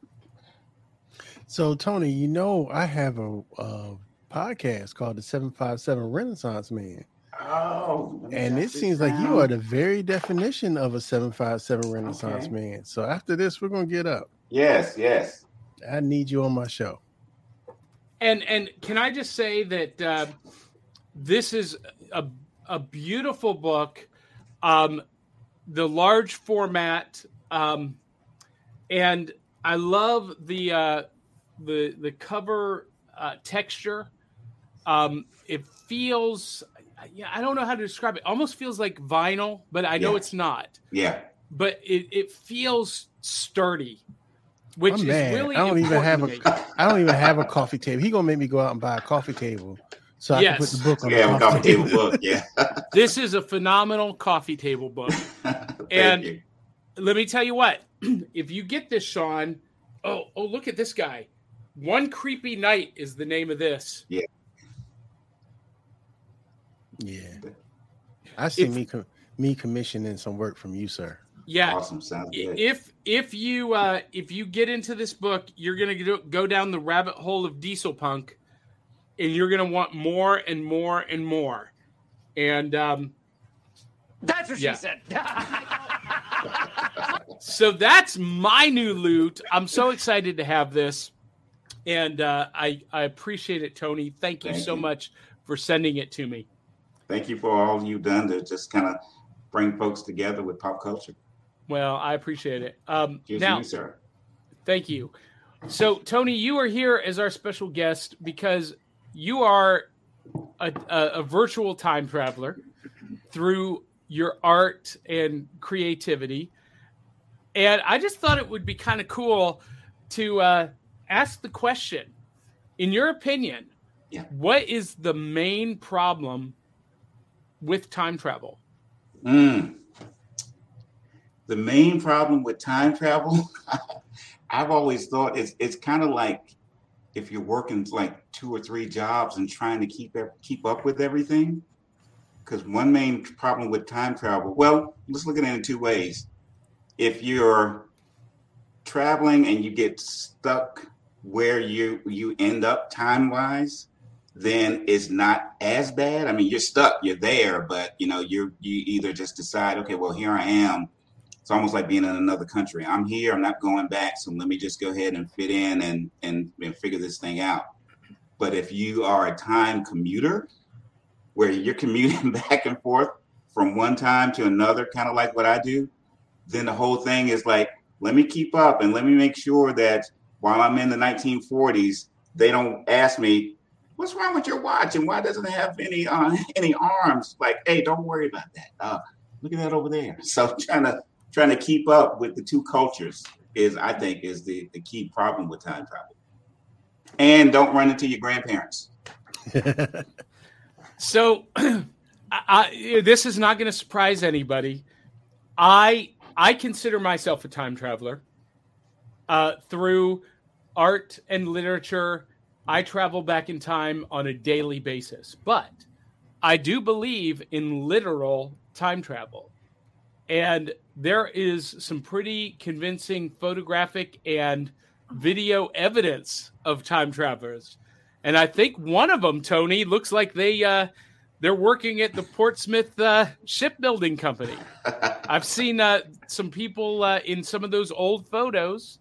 So Tony, you know I have a, uh podcast called the Seven Five Seven Renaissance Man, Oh, and it seems like you are the very definition of a seven five seven Renaissance Okay. man. So after this, we're gonna get up. Yes, yes. I need you on my show. And and can I just say that uh, this is a a beautiful book, um, the large format, um, and I love the uh, the the cover uh, texture. Um, it feels, yeah, I don't know how to describe it. Almost feels like vinyl, but I know Yeah. it's not. Yeah. But it, it feels sturdy, which I'm is mad. really I don't even have important to me. a I don't even have a coffee table. He gonna make me go out and buy a coffee table so I can put the book on Yeah, the we coffee got a table table. book. Yeah. This is a phenomenal coffee table book. And- you. Let me tell you what, if you get this, Sean, oh, oh, look at this guy. One Creepy Night is the name of this. Yeah. Yeah, I see If- me com- me commissioning some work from you, sir. Yeah. Awesome. Sounds I- good. If if you uh if you get into this book, you're gonna go- go down the rabbit hole of diesel punk, and you're gonna want more and more and more. And um, That's what Yeah. she said. so that's my new loot. I'm so excited to have this. and uh, I I appreciate it, Tony. Thank you Thank so you. much for sending it to me. Thank you for all you've done to just kind of bring folks together with pop culture. Well, I appreciate it. Um, now, you, sir. Thank you. So, Tony, you are here as our special guest because you are a, a, a virtual time traveler through your art and creativity. And I just thought it would be kind of cool to uh, ask the question in your opinion, Yeah. what is the main problem with time travel? Mm. The main problem with time travel, I've always thought it's it's kind of like if you're working like two or three jobs and trying to keep keep up with everything. Because one main problem with time travel, well, let's look at it in two ways. If you're traveling and you get stuck where you you end up time wise, then it's not as bad. I mean, you're stuck, you're there, but you know, you you either just decide, okay, well, here I am. It's almost like being in another country. I'm here, I'm not going back, so let me just go ahead and fit in and and, and figure this thing out. But if you are a time commuter, where you're commuting back and forth from one time to another, kind of like what I do, then the whole thing is like, let me keep up and let me make sure that while I'm in the 1940s, they don't ask me, what's wrong with your watch and why doesn't it have any uh, any arms? Like, hey, don't worry about that. Uh, look at that over there. So trying to trying to keep up with the two cultures is, I think, is the the key problem with time travel. And don't run into your grandparents. So, I, this is not going to surprise anybody. I I consider myself a time traveler. Uh, through art and literature, I travel back in time on a daily basis. But I do believe in literal time travel, and there is some pretty convincing photographic and video evidence of time travelers. And I think one of them, Tony, looks like they uh, they're working at the Portsmith uh, shipbuilding company. I've seen uh, some people uh, in some of those old photos,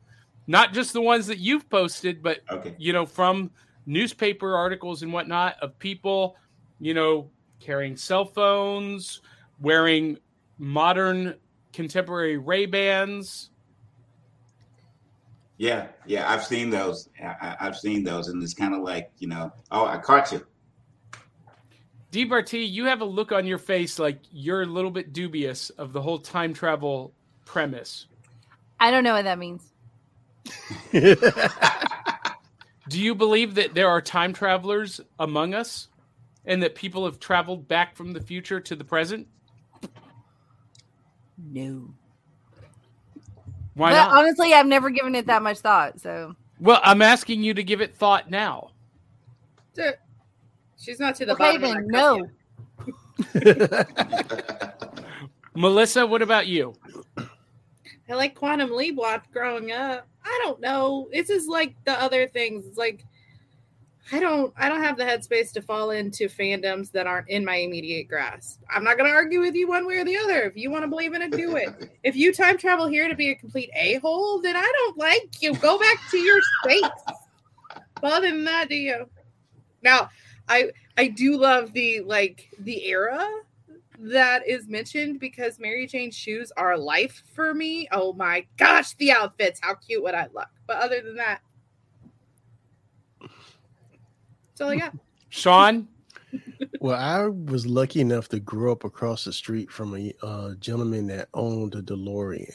not just the ones that you've posted, but Okay. you know from newspaper articles and whatnot of people, you know, carrying cell phones, wearing modern contemporary Ray Bans. Yeah, yeah, I've seen those. I, I- I've seen those, and it's kind of like you know, oh, I caught you. DBRT, you have a look on your face like you're a little bit dubious of the whole time travel premise. I don't know what that means. Do you believe that there are time travelers among us and that people have traveled back from the future to the present? No. Why but not? honestly, I've never given it that much thought. So well, I'm asking you to give it thought now. She's not to the okay, bottom then that no. Melissa, what about you? I like Quantum Leap growing up. I don't know. This is like the other things. It's like I don't I don't have the headspace to fall into fandoms that aren't in my immediate grasp. I'm not gonna argue with you one way or the other. If you want to believe in it, do it. if you time travel here to be a complete a-hole, then I don't like you. Go back to your space. But other than that, do you? Now, I I do love the like the era that is mentioned because Mary Jane's shoes are life for me. Oh my gosh, the outfits! How cute would I look? But other than that, that's all I got. Sean? Well, I was lucky enough to grow up across the street from a uh, gentleman that owned a DeLorean.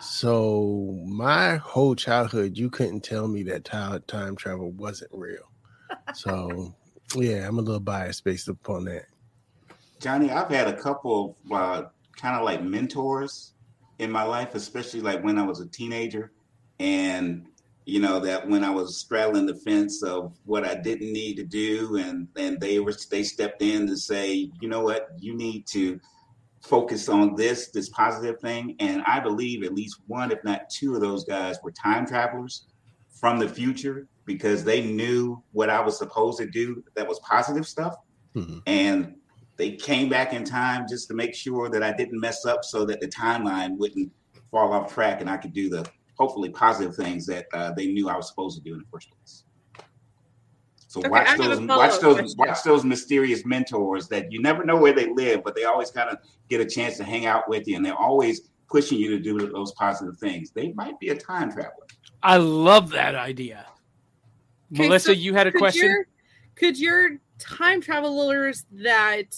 So my whole childhood, you couldn't tell me that time travel wasn't real. So yeah, I'm a little biased based upon that. Johnny, I've had a couple of uh, kind of like mentors in my life, especially like when I was a teenager. And, you know, that when I was straddling the fence of what I didn't need to do, and, and they were they stepped in to say, you know what, you need to focus on this, this positive thing. And I believe at least one, if not two of those guys were time travelers from the future because they knew what I was supposed to do that was positive stuff. Mhm. And they came back in time just to make sure that I didn't mess up so that the timeline wouldn't fall off track and I could do the hopefully positive things that uh, they knew I was supposed to do in the first place. So Okay, watch have a those, watch those, watch those mysterious mentors that you never know where they live, but they always kind of get a chance to hang out with you, and they're always pushing you to do those positive things. They might be a time traveler. I love that idea. Okay, Melissa, so you had a could question? Your, could your time travelers that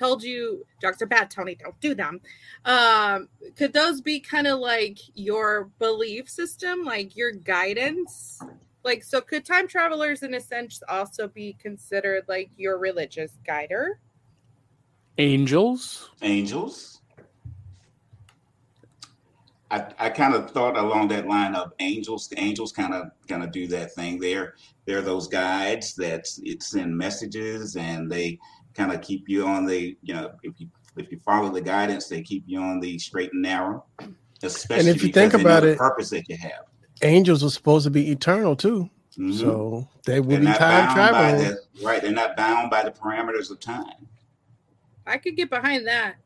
told you drugs are bad, Tony, don't do them? Um, could those be kind of like your belief system, like your guidance? Like, so could time travelers, in a sense, also be considered like your religious guider? Angels. Angels. I, I kind of thought along that line of angels. The angels kind of kind of do that thing. They're they're those guides that it send messages and they kind of keep you on the you know if you if you follow the guidance they keep you on the straight and narrow. Especially if you think they know about the it- purpose that you have. Angels are supposed to be eternal too, Mhm. so they They're will be time traveling. the right. They're not bound by the parameters of time. I could get behind that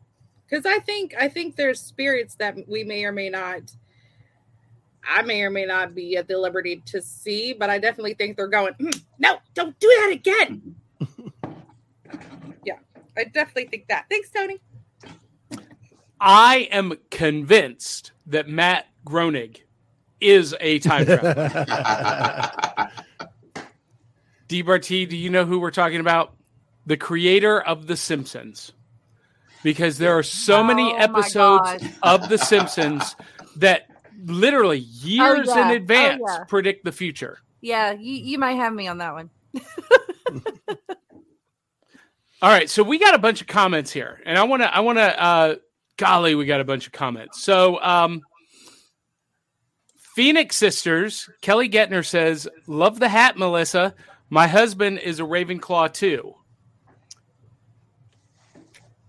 because I think I think there's spirits that we may or may not. I may or may not be at the liberty to see, but I definitely think they're going. "Hmm, no, don't do that again. yeah, I definitely think that. Thanks, Tony. I am convinced that Matt Groening is a time traveler. DBRT, do you know who we're talking about? The creator of The Simpsons. Because there are so many Oh my episodes of The Simpsons that literally years oh, yeah. in Oh, advance yeah. predict the future. Yeah, you, you might have me on that one. All right, so we got a bunch of comments here, and I want to, I want to, uh, golly, we got a bunch of comments. So, um, Phoenix Sisters, Kelly Getner says, "Love the hat, Melissa. My husband is a Ravenclaw too.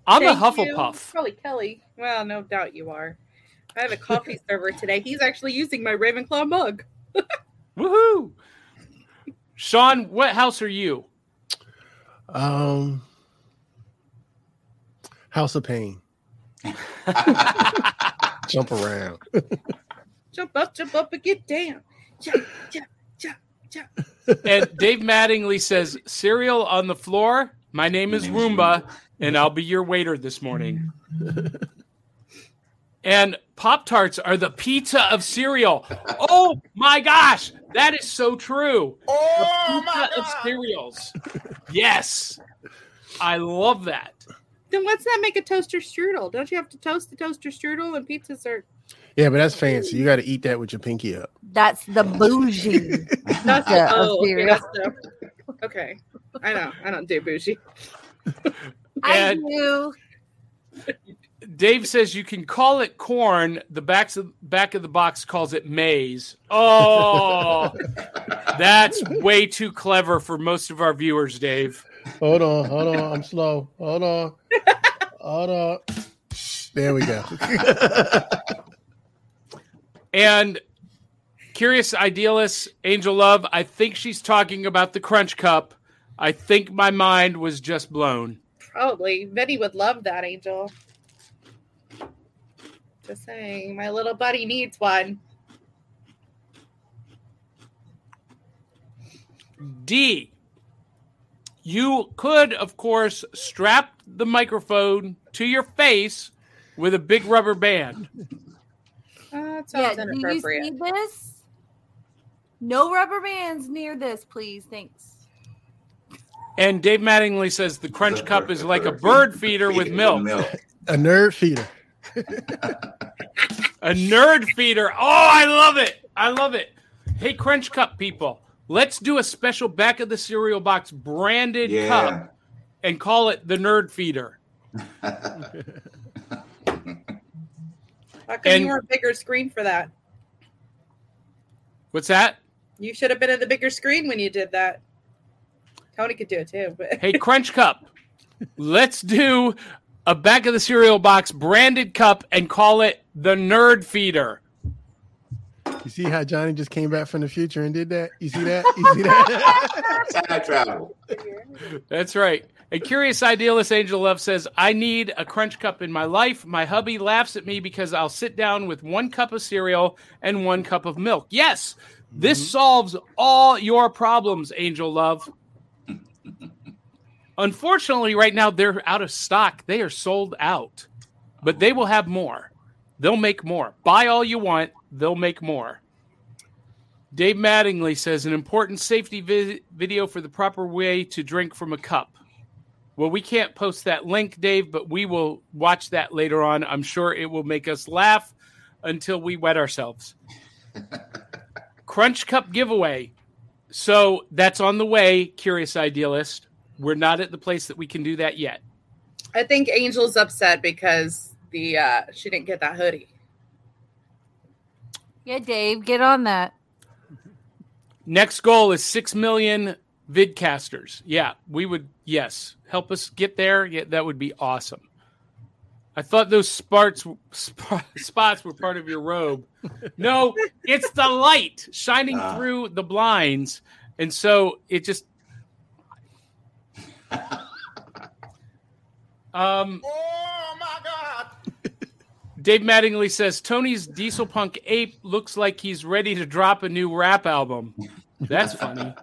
I'm a Thank you. Hufflepuff. Probably Kelly. Well, no doubt you are. I have a coffee server today. He's actually using my Ravenclaw mug. Woohoo!" Sean, what house are you? Um, House of Pain. Jump around. Jump up, jump up, and get down. Jump, jump, jump, jump. and Dave Mattingly says, "Cereal on the floor. My name is My name is Roomba, and I'll be your waiter this morning." and Pop Tarts are the pizza of cereal. Oh my gosh, that is so true. Oh the pizza of cereals. Yes, I love that. Then what's that make a toaster strudel? Don't you have to toast the toaster strudel and pizzas are Yeah, but that's fancy. You got to eat that with your pinky up. That's the bougie. That's Yeah, of oh, okay, that's the- okay. I know. I don't do bougie. I do. Dave says you can call it corn. The back of back of the box calls it maize. Oh, that's way too clever for most of our viewers, Dave. Hold on, hold on. I'm slow. Hold on. Hold on. There we go. And curious idealist, Angel Love. I think she's talking about the Crunch Cup. I think my mind was just blown. Probably. Betty would love that, Angel. Just saying. My little buddy needs one. D. You could, of course, strap the microphone to your face with a big rubber band. Uh, Yeah, do you see this? No rubber bands near this, please. Thanks. And Dave Mattingly says the Crunch Cup is like a bird feeder with milk. A nerd feeder. A nerd feeder. Oh, I love it. I love it. Hey, Crunch Cup people, let's do a special back of the cereal box branded Yeah. cup and call it the nerd feeder. How come And- you weren't bigger screen for that? What's that? You should have been at the bigger screen when you did that. Tony could do it too, but Hey, Crunch Cup, let's do a back of the cereal box branded cup and call it the nerd feeder. You see how Johnny just came back from the future and did that? You see that? You see that? Time travel. That's right. A curious idealist Angel Love says, I need a crunch cup in my life. My hubby laughs at me because I'll sit down with one cup of cereal and one cup of milk. Yes, this mm-hmm. solves all your problems, Angel Love. Unfortunately, right now they're out of stock. They are sold out, but they will have more. They'll make more. Buy all you want, they'll make more. Dave Mattingly says an important safety vi- video for the proper way to drink from a cup. Well, we can't post that link, Dave, but we will watch that later on. I'm sure it will make us laugh until we wet ourselves. Crunch Cup giveaway. So that's on the way, Curious Idealist. We're not at the place that we can do that yet. I think Angel's upset because the uh she didn't get that hoodie. Yeah, Dave, get on that. Next goal is 6 million vidcasters. Yeah, we would, yes. Help us get there. Yeah, that would be awesome. I thought those sparks, sp- spots were part of your robe. No, it's the light shining Ah. through the blinds. And so it just. Um, my God! Dave Mattingly says Tony's Diesel Punk Ape looks like he's ready to drop a new rap album. That's funny.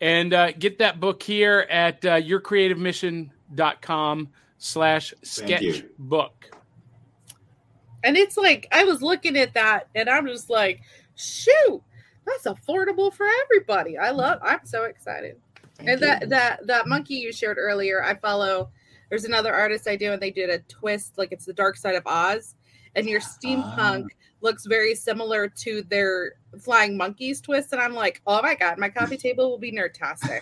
and uh, get that book here at uh, yourcreativemission.com slash sketchbook. And it's like I was looking at that and I'm just like, shoot, that's affordable for everybody. I love I'm so excited. Thank and you. that that that monkey you shared earlier, I follow there's another artist I do and they did a twist like it's the dark side of Oz. And your steampunk ah. looks very similar to their flying monkeys twist. And I'm like, oh my god, my coffee table will be nerdtastic.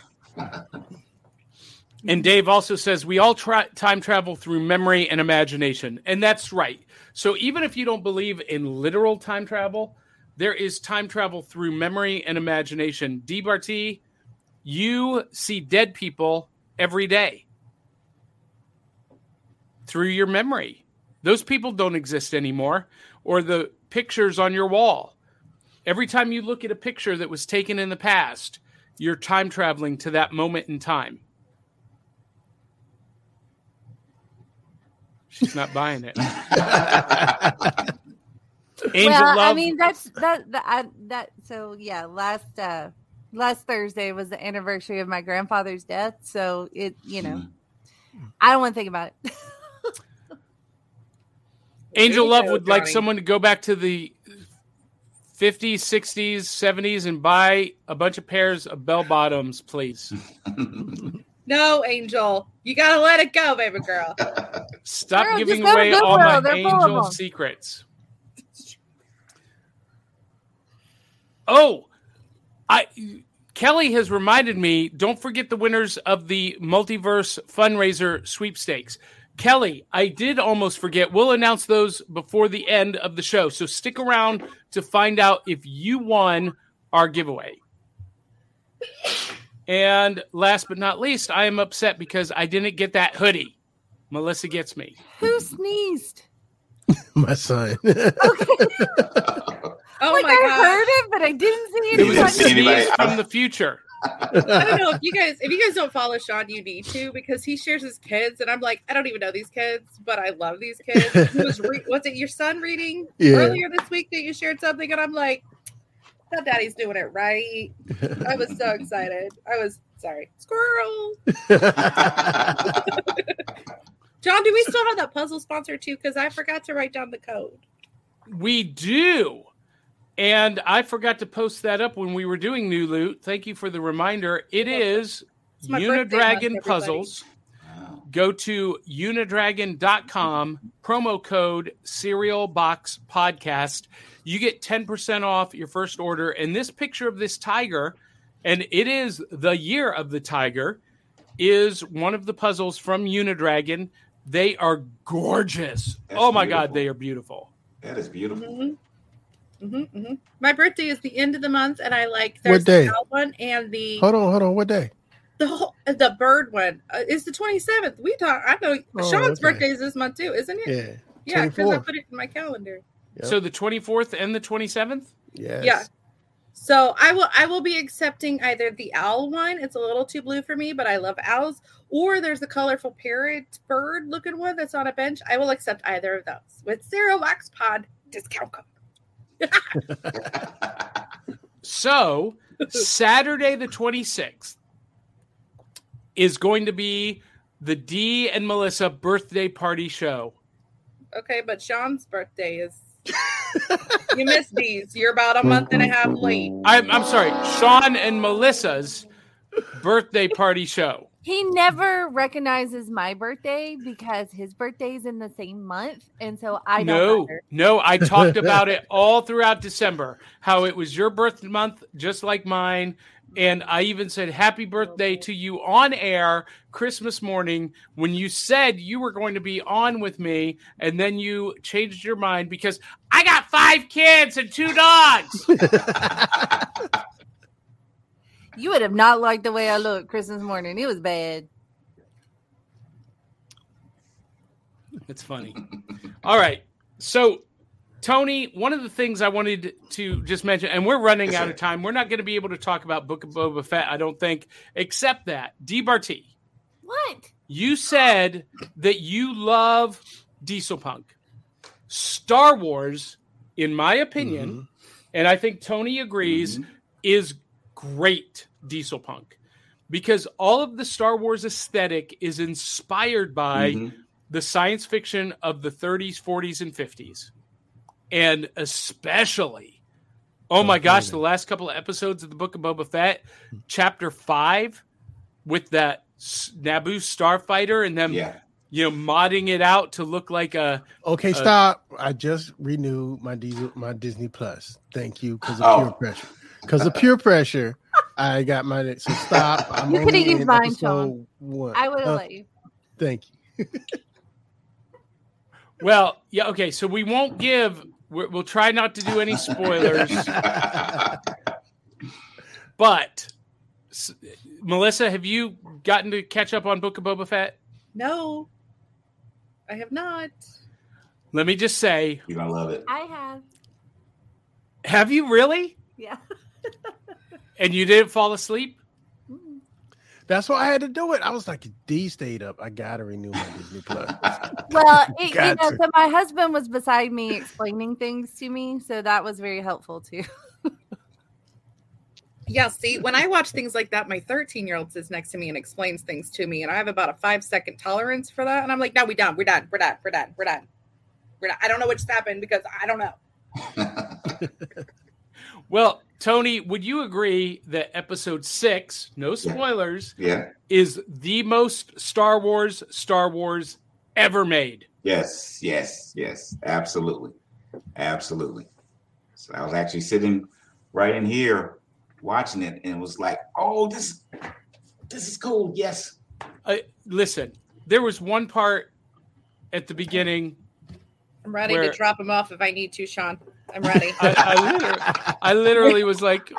And Dave also says we all try time travel through memory and imagination. And that's right. So even if you don't believe in literal time travel, there is time travel through memory and imagination. D. Barty, you see dead people every day through your memory. Those people don't exist anymore, or the pictures on your wall. Every time you look at a picture that was taken in the past, you're time traveling to that moment in time. She's not buying it. Angel well, I mean that's that that I, that so yeah. Last uh last Thursday was the anniversary of my grandfather's death, so it you know I don't want to think about it. Angel Love go, would like someone to go back to the 50s, 60s, 70s and buy a bunch of pairs of bell bottoms, please. No, Angel, you gotta let it go, baby girl. Stop Girl, giving just go to away all my They're of angel secrets. Oh, I Kelly has reminded me. Don't forget the winners of the multiverse fundraiser sweepstakes. Kelly, I did almost forget. We'll announce those before the end of the show. So stick around to find out if you won our giveaway. And last but not least, I am upset because I didn't get that hoodie. Melissa gets me. Who sneezed? My son. Okay. Oh like my I god. heard it, but I didn't see It was didn't a see anybody. anybody. sneeze from the future. I don't know if you guys if you guys don't follow Sean, you need to because he shares his kids, and I'm like, I don't even know these kids, but I love these kids. He was re- was it your son reading Yeah. earlier this week that you shared something, and I'm like, that daddy's doing it right. I was so excited. I was sorry, squirrel. John, do we still have that puzzle sponsor too? Because I forgot to write down the code. We do. And I forgot to post that up when we were doing new loot. Thank you for the reminder. It is It's my birthday month, Unidragon. Puzzles. Wow. Go to unidragon.com, promo code Cereal Box Podcast. You get 10% off your first order. And this picture of this tiger, and it is the year of the tiger, is one of the puzzles from Unidragon. They are gorgeous. That's oh my beautiful. God, they are beautiful. That is beautiful. Mm-hmm. Mm-hmm, mm-hmm. My birthday is the end of the month, and I like What there's day? the cow one and the hold on, hold on. What day? the whole, the bird one uh, is the 27th. We talk. I know Oh, Sean's okay. birthday is this month too, isn't it? Yeah. Yeah, because I put it in my calendar. Yep. So the 24th and the 27th? Yes. Yeah. So I will I will be accepting either the owl one. It's a little too blue for me, but I love owls. Or there's a colorful parrot bird looking one that's on a bench. I will accept either of those with cereal box pod discount code. So Saturday the 26th is going to be the D and Melissa birthday party show. Okay, but Sean's birthday is you missed these. You're about a month and a half late. I'm, I'm sorry, Sean and Melissa's birthday party show. He never recognizes my birthday because his birthday is in the same month, and so I don't no, matter. no, I talked about it all throughout December. How it was your birth month, just like mine, and I even said happy birthday to you on air Christmas morning when you said you were going to be on with me, and then you changed your mind because I got five kids and two dogs. You would have not liked the way I looked Christmas morning. It was bad. It's funny. All right. So, Tony, one of the things I wanted to just mention, and we're running Yes, out sir. of time. We're not going to be able to talk about Book of Boba Fett, I don't think, except that DBRT, What? you said that you love Diesel Punk. Star Wars, in my opinion, mm-hmm. and I think Tony agrees, mm-hmm. is great Diesel Punk because all of the Star Wars aesthetic is inspired by Mhm. the science fiction of the 30s, 40s, and 50s. And especially, oh my gosh, the last couple of episodes of the Book of Boba Fett, chapter five, with that Naboo starfighter and them, Yeah. you know, modding it out to look like a. Okay, Uh, stop. I just renewed my diesel, my Disney Plus. Thank you because of Oh. pure pressure. Because of pure pressure, I got my. So stop. I'm You coulda used mine, episode Sean. one. I would have Uh, let you. Thank you. Well, yeah, okay, so we won't give. We're, we'll try not to do any spoilers, but s- Melissa, have you gotten to catch up on Book of Boba Fett? No, I have not. Let me just say, You're gonna love it. I have. have you really? Yeah. And you didn't fall asleep? That's why I had to do it. I was like, D stayed up. I gotta renew my Disney Plus. Well, it, you know, Gotcha. so my husband was beside me explaining things to me, so that was very helpful too. Yeah, see, when I watch things like that, my 13 year old sits next to me and explains things to me, and I have about a five second tolerance for that. And I'm like, no, we done, we're done, we're done, we're done, we're done. We're done. I don't know what just happened because I don't know. Well, Tony, would you agree that episode six, no spoilers, yeah. is the most Star Wars Star Wars ever made? Yes. Yes. Yes. Absolutely. Absolutely. So I was actually sitting right in here watching it and was like, "Oh, this, this is cool." Yes. Uh, listen, there was one part at the beginning. I'm ready Where- to drop him off if I need to, Sean. I'm ready. I, I, literally, I literally was like,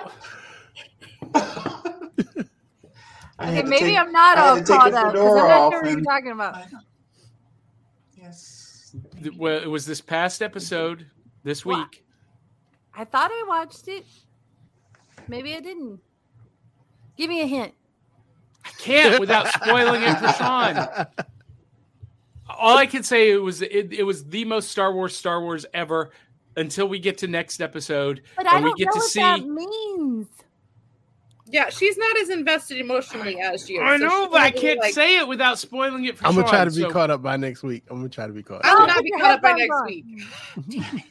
Okay, maybe take- I'm not I had all caught up because I'm not off sure what you're and- talking about. Yes. well, it was this past episode this What? week. I thought I watched it. Maybe I didn't. Give me a hint. I can't without spoiling it for Sean. All I can say it was it, it was the most Star Wars Star Wars ever until we get to next episode But and we don't get know to what see. that means. yeah, she's not as invested emotionally as you. I so know, but I can't like, say it without spoiling it for I'm gonna try to be so- caught up by next week. I'm gonna try to be caught I up. will Oh, not be caught up by headphones next on. week.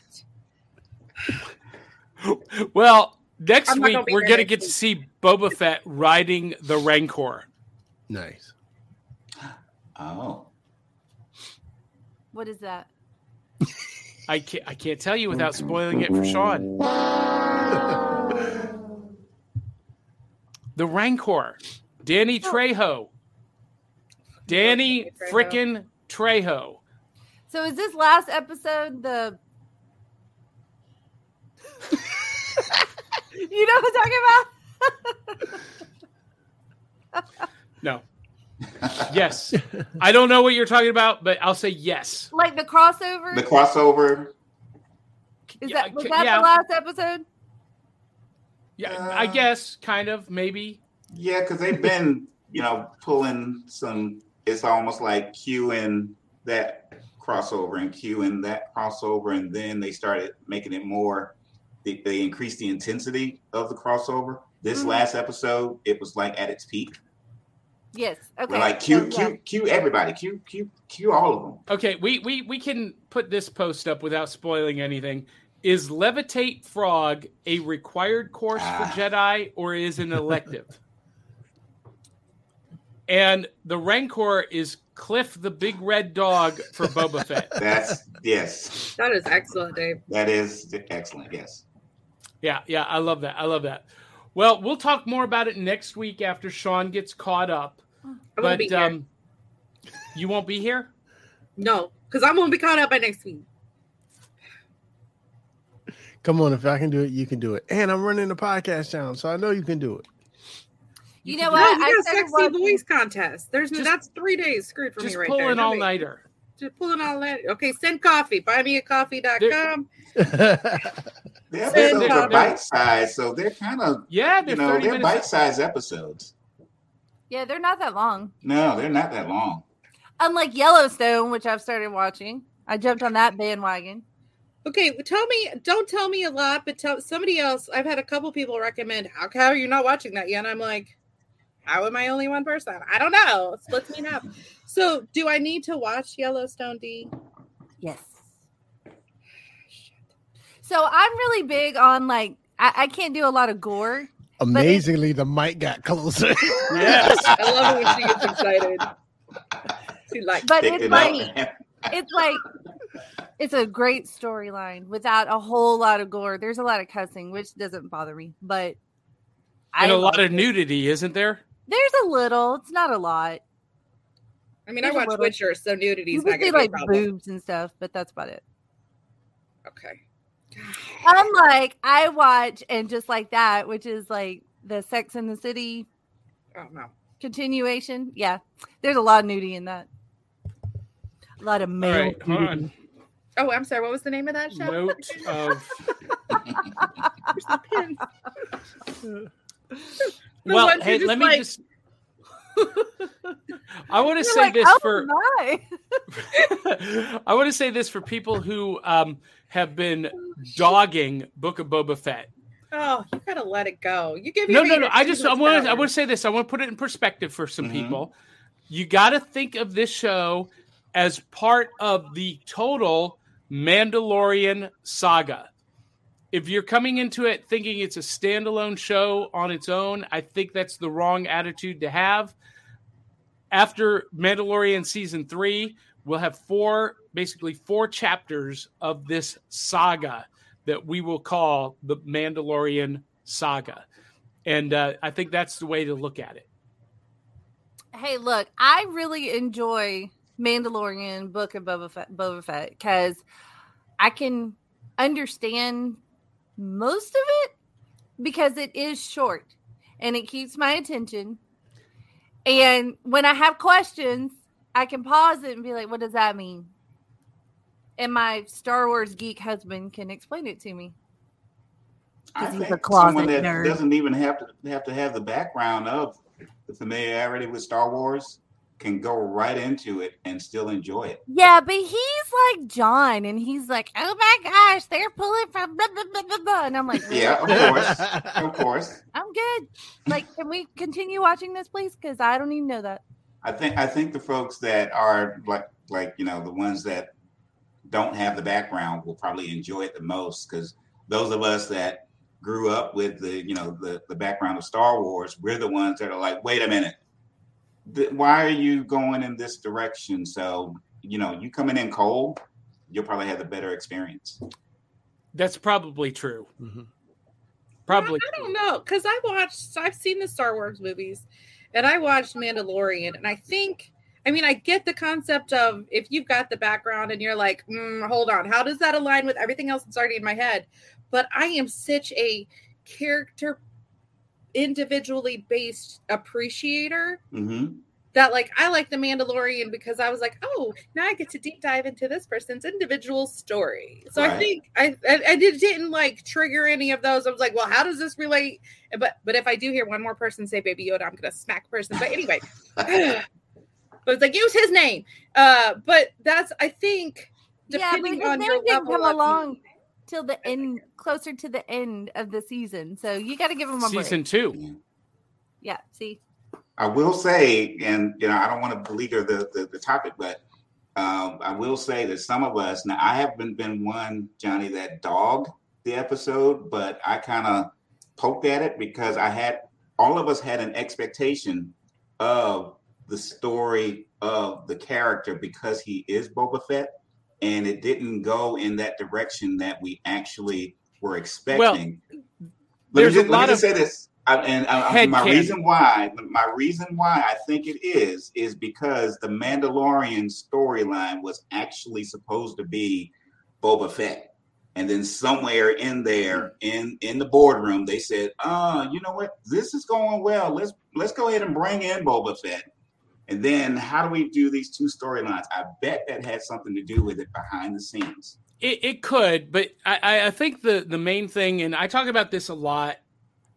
Well, next I'm week gonna we're gonna next get to see Boba Fett riding the Rancor. Nice. Oh. What is that? I can't I can't tell you without spoiling it for Sean. The Rancor, Danny oh. Trejo, Danny frickin' Trejo. So is this last episode the? you know what I'm talking about? No. Yes, I don't know what you're talking about, but I'll say yes. Like the crossover? The crossover. is Yeah, that was that yeah. the last episode? Yeah, I Uh, guess kind of maybe. Yeah, because they've been, you know, pulling some. It's almost like queuing that crossover and queuing that crossover, and then they started making it more. They, they increased the intensity of the crossover. This Mhm. last episode, it was like at its peak. Yes. Okay. We're like so, cue, yeah. cue, cue everybody, cue, cue, cue all of them. Okay, we we we can put this post up without spoiling anything. Is levitate frog a required course Ah. for Jedi or is an elective? and the Rancor is Cliff the big red dog for Boba Fett. That's yes, That is excellent, Dave. that is excellent. Yes. Yeah, yeah, I love that. I love that. Well, we'll talk more about it next week after Sean gets caught up. I'm gonna But be here. um, you won't be here. no, because I'm gonna be caught up by next week. Come on, if I can do it, you can do it. And I'm running the podcast channel, so I know you can do it. You know No, what? you I got a started sexy voice contest. There's Just- that's three days screwed for Just me right pull there. an all Nobody- nighter. Just pulling all that. Okay, send coffee. Buymeacoffee.com. The episodes they're- are they're- bite sized, so they're kind of Yeah, you they're know they're bite sized episodes. Yeah, they're not that long. No, they're not that long. Unlike Yellowstone, which I've started watching. I jumped on that bandwagon. Okay, tell me. Don't tell me a lot, but tell somebody else. I've had a couple people recommend. How how are you not watching that yet? And I'm like, how am I only one person? I don't know. Split me up. So, do I need to watch Yellowstone? D. Yes. So I'm really big on like I, I can't do a lot of gore. Amazingly, the mic got closer. Yes. I love it when she gets excited. She like. But it's it like it's like it's a great storyline without a whole lot of gore. There's a lot of cussing, which doesn't bother me, but and a lot of it. nudity, isn't there? There's a little. It's not a lot. I mean, I There's a watch little- Witcher, so nudity You is can not going to be a like problem. boobs and stuff, but that's about it. Okay. Unlike I watch and just like that, which is like the Sex in the City Oh no. continuation. Yeah, there's a lot of nudity in that. A lot of All male. right, hold on. Oh, I'm sorry. What was the name of that show? Note of Where's the well, hey, just let me like- just. I want to say like, this oh for my. I want to say this for people who um, have been dogging Book of Boba Fett. Oh, you gotta let it go. You give me No, no, no. I just I want to I want to say this. I want to put it in perspective for some Mhm. people. You got to think of this show as part of the total Mandalorian saga. If you're coming into it thinking it's a standalone show on its own, I think that's the wrong attitude to have. After Mandalorian season three, we'll have four, basically four chapters of this saga that we will call the Mandalorian saga. And uh, I think that's the way to look at it. Hey, look, I really enjoy Mandalorian Book of Boba Fett Boba Fett because I can understand most of it because it is short and it keeps my attention. And when I have questions, I can pause it and be like, what does that mean? And my Star Wars geek husband can explain it to me. I he's a think closet someone that nerd. doesn't even have to have to have the background of the familiarity with Star Wars can go right into it and still enjoy it. Yeah, but he's like John, and he's like, "Oh my gosh, they're pulling from blah blah blah blah,", blah. and I'm like, Yeah, of course, of course. I'm good. Like, can we continue watching this, please? Because I don't even know that. I think I think the folks that are like like you know the ones that don't have the background will probably enjoy it the most because those of us that grew up with the you know the the background of Star Wars, we're the ones that are like, wait a minute, th- why are you going in this direction? So you know, you coming in cold, you'll probably have a better experience. That's probably true. Mhm. Probably. I don't know because I watched. I've seen the Star Wars movies, and I watched Mandalorian, and I think. I mean, I get the concept of if you've got the background and you're like, mm, hold on, how does that align with everything else that's already in my head? But I am such a character individually based appreciator hmm that like I like the Mandalorian because I was like, oh, now I get to deep dive into this person's individual story. So I think I, I I did, didn't like trigger any of those. I was like, well, how does this relate? But but if I do hear one more person say Baby Yoda, I'm gonna smack person. But anyway, but it's like use his name. Uh, but that's I think yeah, but depending his on name your didn't come of- along till the end, closer to the end of the season. So you got to give them a Season break. two. Yeah, see, I will say, and you know, I don't want to beleaguer the, the the topic, but um, I will say that some of us now I haven't been one Johnny that dogged the episode, but I kind of poked at it because I had all of us had an expectation of the story of the character because he is Boba Fett, and it didn't go in that direction that we actually were expecting. let me there's a just, let me lot just say this. I, and I, my reason why, my reason why I think it is, is because the Mandalorian storyline was actually supposed to be Boba Fett, and then somewhere in there, in in the boardroom, they said, "Uh, you know what? This is going well. Let's let's go ahead and bring in Boba Fett." And then, how do we do these two storylines? I bet that had something to do with it behind the scenes. It, it could, but I- I, I think the the main thing, and I talk about this a lot,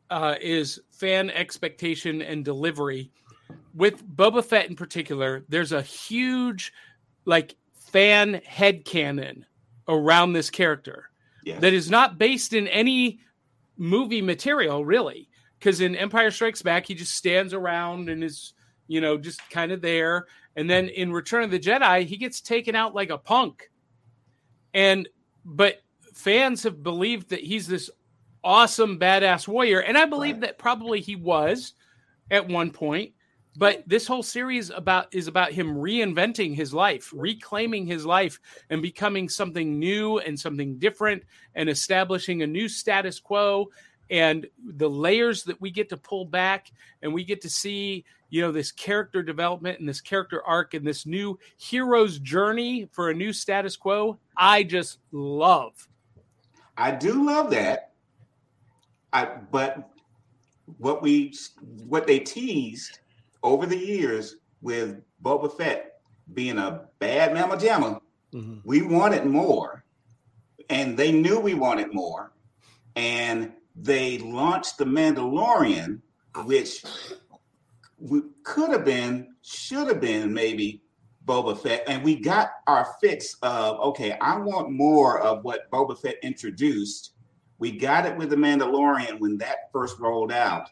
uh, is fan expectation and delivery. With Boba Fett in particular, there's a huge like fan headcanon around this character Yes. that is not based in any movie material, really. Because in Empire Strikes Back, he just stands around and is, you know, just kind of there. And then in Return of the Jedi, he gets taken out like a punk. And, but fans have believed that he's this awesome, badass warrior. And I believe Right. that probably he was at one point. But this whole series about is about him reinventing his life, reclaiming his life, and becoming something new and something different, and establishing a new status quo. And the layers that we get to pull back, and we get to see, you know, this character development and this character arc and this new hero's journey for a new status quo. I just love. I do love that. I but what we what they teased over the years with Boba Fett being a bad mamma jamma, Mhm. we wanted more, and they knew we wanted more, and they launched the Mandalorian, which could have been, should have been maybe Boba Fett, and we got our fix of okay, I want more of what Boba Fett introduced. We got it with the Mandalorian when that first rolled out.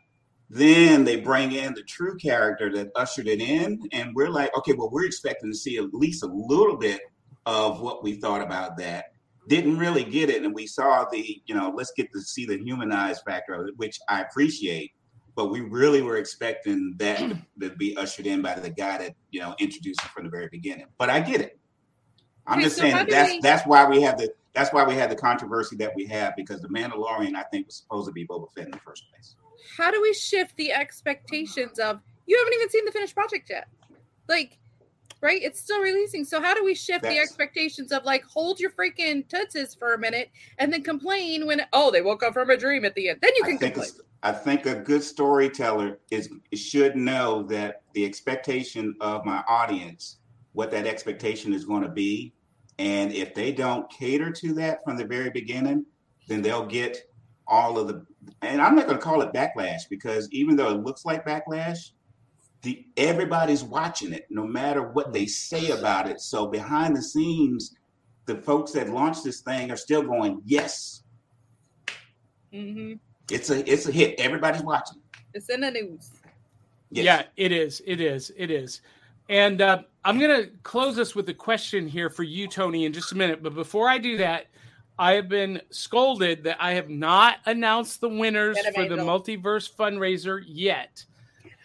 Then they bring in the true character that ushered it in, and we're like, okay, well, we're expecting to see at least a little bit of what we thought about that. Didn't really get it, and we saw the, you know, let's get to see the humanized factor of it, which I appreciate. But we really were expecting that to, be ushered in by the guy that you know introduced it from the very beginning. But I get it. I'm just so saying that that's we- that's why we have the that's why we had the controversy that we have because the Mandalorian I think was supposed to be Boba Fett in the first place. how do we shift the expectations of you haven't even seen the finished project yet like right? It's still releasing. So how do we shift the expectations of like hold your freaking tootsies for a minute and then complain when oh they woke up from a dream at the end? Then you I can think complain. I think a good storyteller is should know that the expectation of my audience, what that expectation is going to be, and if they don't cater to that from the very beginning, then they'll get all of the. And I'm not going to call it backlash because even though it looks like backlash, the everybody's watching it, no matter what they say about it. So behind the scenes, the folks that launched this thing are still going, yes, hmm it's a it's a hit. Everybody's watching. it's in the news Yes. Yeah, it is. It is. It is. And uh, I'm going to close us with a question here for you, Tony, in just a minute. But before I do that, I have been scolded that I have not announced the winners for the multiverse fundraiser yet.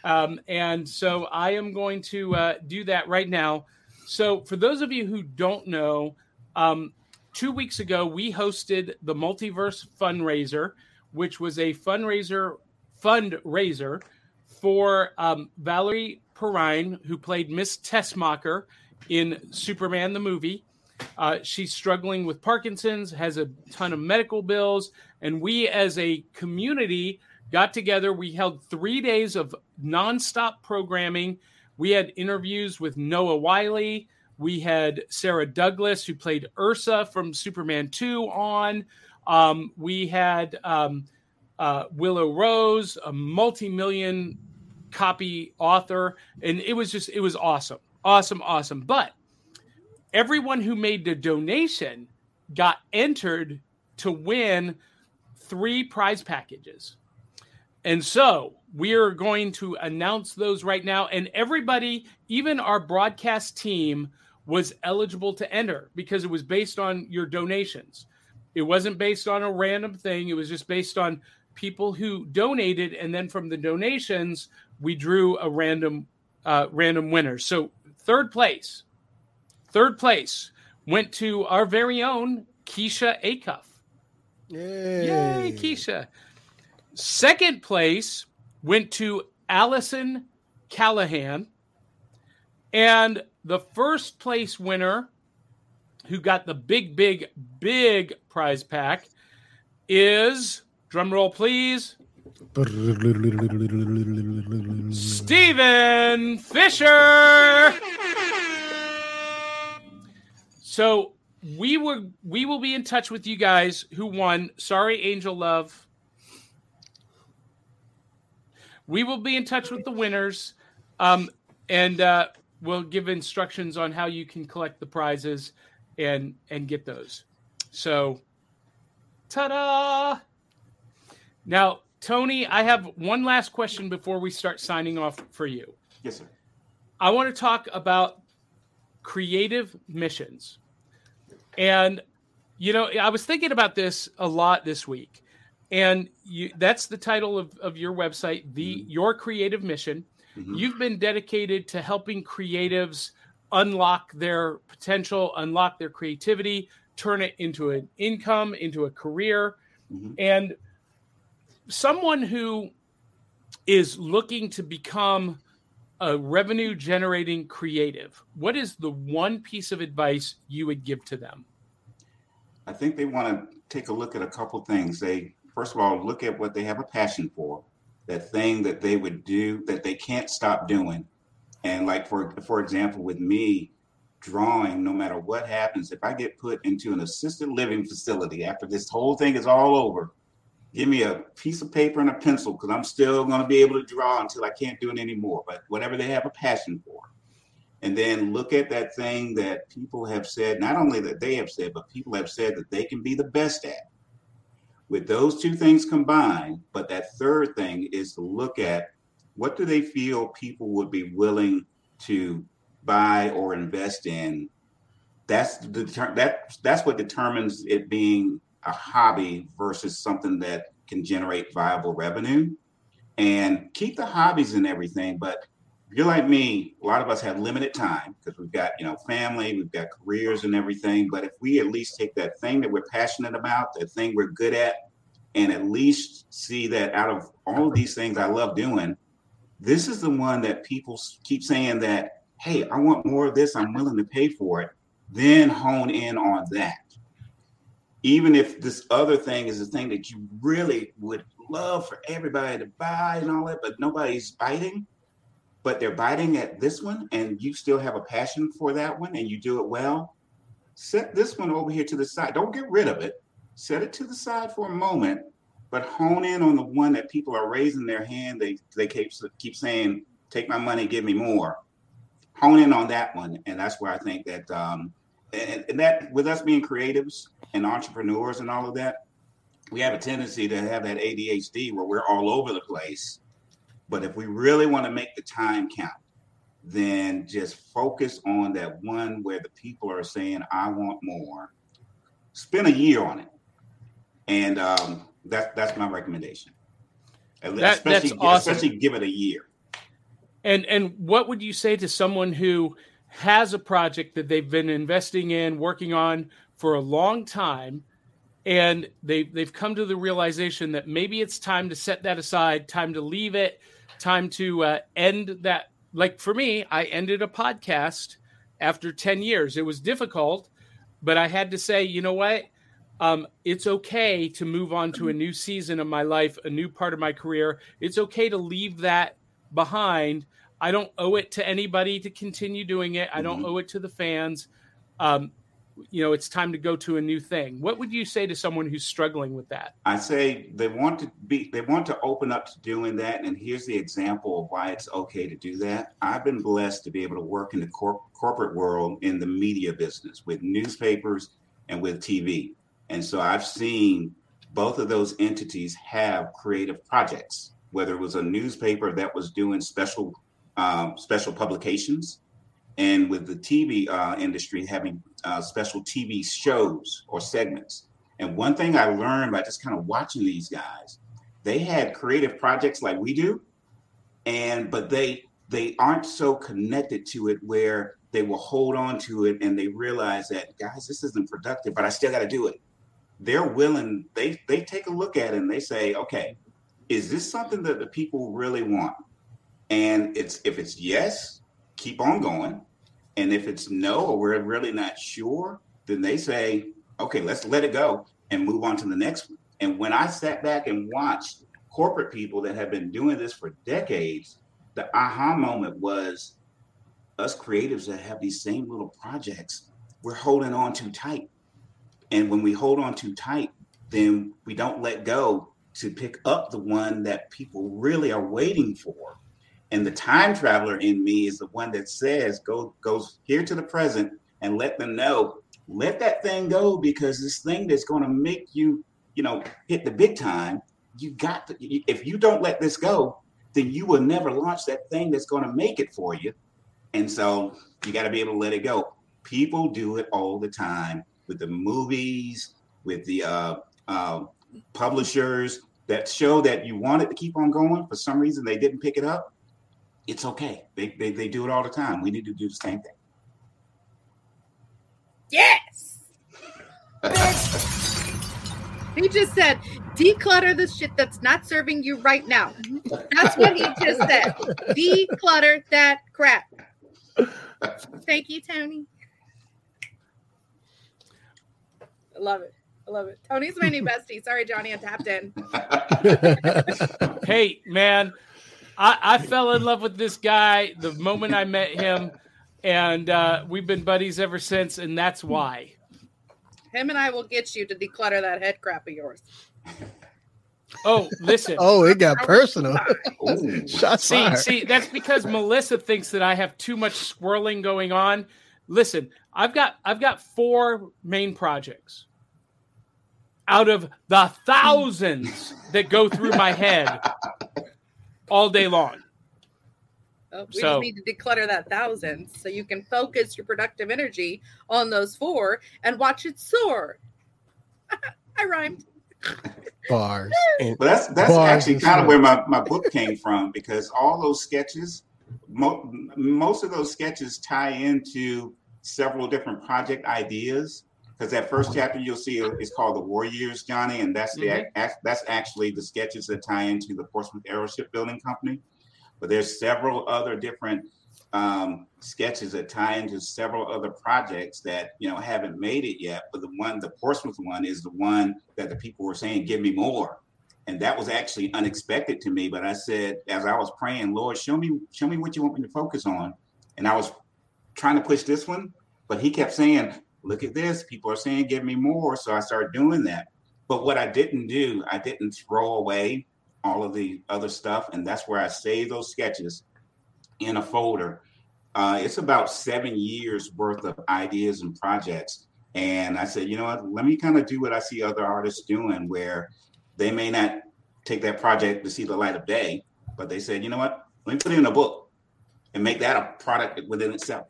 Um, and so I am going to uh, do that right now. So, for those of you who don't know, um, two weeks ago we hosted the multiverse fundraiser, which was a fundraiser fundraiser for um, Valerie Perrine, who played Miss Tessmacher in Superman the movie. Uh, she's struggling with Parkinson's, has a ton of medical bills, and we as a community got together. We held three days of nonstop programming We had interviews with Noah Wyle. We had Sarah Douglas, who played Ursa from Superman 2, on. Um, we had um, uh, Willow Rose, a multi million copy author. And it was just, it was awesome. Awesome, awesome. But everyone who made the donation got entered to win three prize packages. And so we are going to announce those right now. And everybody, even our broadcast team, was eligible to enter because it was based on your donations. It wasn't based on a random thing, it was just based on people who donated. And then from the donations, we drew a random uh, random winner. So third place, third place went to our very own Keisha Acuff. Yay. Yay, Keisha. Second place went to Allison Callahan. And the first place winner, who got the big, big, big prize pack, is drum roll, please. Steven Fisher. So we were we will be in touch with you guys who won. Sorry, Angel Love. We will be in touch with the winners, um, and uh, we'll give instructions on how you can collect the prizes and and get those. So, ta-da! Now, Tony, I have one last question before we start signing off for you. Yes, sir. I want to talk about creative missions. And you know, I was thinking about this a lot this week. And you, that's the title of, of your website, the Your Creative Mission. Mhm. You've been dedicated to helping creatives unlock their potential, unlock their creativity, turn it into an income, into a career. Mhm. And someone who is looking to become a revenue generating creative, what is the one piece of advice you would give to them? I think they want to take a look at a couple things. They first of all look at what they have a passion for, that thing that they would do that they can't stop doing. And like for for example, with me drawing, no matter what happens, if I get put into an assisted living facility after this whole thing is all over, give me a piece of paper and a pencil because I'm still going to be able to draw until I can't do it anymore. But whatever they have a passion for. And then look at that thing that people have said, not only that they have said, but people have said that they can be the best at. With those two things combined, but that third thing is to look at what do they feel people would be willing to buy or invest in. That's the that that's what determines it being a hobby versus something that can generate viable revenue. And keep the hobbies and everything, but you're like me, a lot of us have limited time because we've got, you know, family, we've got careers and everything. But if we at least take that thing that we're passionate about, that thing we're good at, and at least see that out of all of these things I love doing, this is the one that people keep saying that, hey, I want more of this, I'm willing to pay for it, then hone in on that. Even if this other thing is the thing that you really would love for everybody to buy and all that, but nobody's biting but they're biting at this one and you still have a passion for that one and you do it well, set this one over here to the side. Don't get rid of it. Set it to the side for a moment, but hone in on the one that people are raising their hand. They they keep keep saying, "Take my money, give me more." Hone in on that one, and that's where I think that um, and, and that with us being creatives and entrepreneurs and all of that, we have a tendency to have that ADHD where we're all over the place. But if we really want to make the time count, then just focus on that one where the people are saying, I want more. Spend a year on it. And um, that, that's my recommendation. That- that's especially, awesome. especially give it a year. And and what would you say to someone who has a project that they've been investing in, working on for a long time, and they they've come to the realization that maybe it's time to set that aside, time to leave it, time to uh, end that. Like for me, I ended a podcast after ten years. It was difficult, but I had to say, you know what? Um, it's okay to move on to a new season of my life, a new part of my career. It's okay to leave that behind. I don't owe it to anybody to continue doing it. I don't Mhm. owe it to the fans. Um, you know, it's time to go to a new thing. What would you say to someone who's struggling with that? I say they want to be they want to open up to doing that, and here's the example of why it's okay to do that. I've been blessed to be able to work in the cor- corporate world in the media business with newspapers and with TV, and so I've seen both of those entities have creative projects. Whether it was a newspaper that was doing special um, special publications, and with the TV uh, industry having uh, special TV shows or segments. And one thing I learned by just kind of watching these guys, they had creative projects like we do, and but they they aren't so connected to it where they will hold on to it and they realize that guys, this isn't productive, but I still got to do it. They're willing. They they take a look at it and they say, okay, is this something that the people really want? And it's if it's yes, keep on going. And if it's no, or we're really not sure, then they say, okay, let's let it go and move on to the next one. And when I sat back and watched corporate people that have been doing this for decades, the aha moment was us creatives that have these same little projects, we're holding on too tight. And when we hold on too tight, then we don't let go to pick up the one that people really are waiting for. And the time traveler in me is the one that says, go goes here to the present and let them know, let that thing go because this thing that's going to make you, you know, hit the big time. You got to, if you don't let this go, then you will never launch that thing that's going to make it for you. And so you got to be able to let it go. People do it all the time with the movies, with the uh, uh, publishers that show that you wanted to keep on going. For some reason, they didn't pick it up. It's okay. They, they, they do it all the time. We need to do the same thing. Yes. he just said, declutter the shit that's not serving you right now. That's what he just said. Declutter that crap. Thank you, Tony. I love it. I love it. Tony's my new bestie. Sorry, Johnny, I tapped in. Hey, man, I, I fell in love with this guy the moment I met him, and uh, we've been buddies ever since, and that's why. Him and I will get you to declutter that head crap of yours. Oh, listen. oh, it got personal. Shots See, fired. see, that's because Melissa thinks that I have too much swirling going on. Listen, I've got I've got four main projects out of the thousands that go through my head all day long. Oh, we So- just need to declutter that thousand so you can focus your productive energy on those four and watch it soar. I rhymed. Bars. And But that's that's Bars actually kind of where my, my book came from because all those sketches, mo- most of those sketches tie into several different project ideas. Because that first chapter you'll see is called the War Years, Johnny, and that's the Mhm. ac- that's actually the sketches that tie into the Portsmith Aeroship Building Company. But there's several other different um, sketches that tie into several other projects that you know haven't made it yet. But the one, the Portsmith one, is the one that the people were saying, "Give me more." and that was actually unexpected to me. But I said, as I was praying, Lord, show me, show me what you want me to focus on. And I was trying to push this one, but He kept saying, "Look at this." People are saying, "Give me more." So I started doing that. But what I didn't do, I didn't throw away all of the other stuff, and that's where I save those sketches in a folder. Uh, it's about seven years worth of ideas and projects. And I said, you know what? Let me kind of do what I see other artists doing, where they may not take that project to see the light of day, but they said, you know what? Let me put it in a book and make that a product within itself.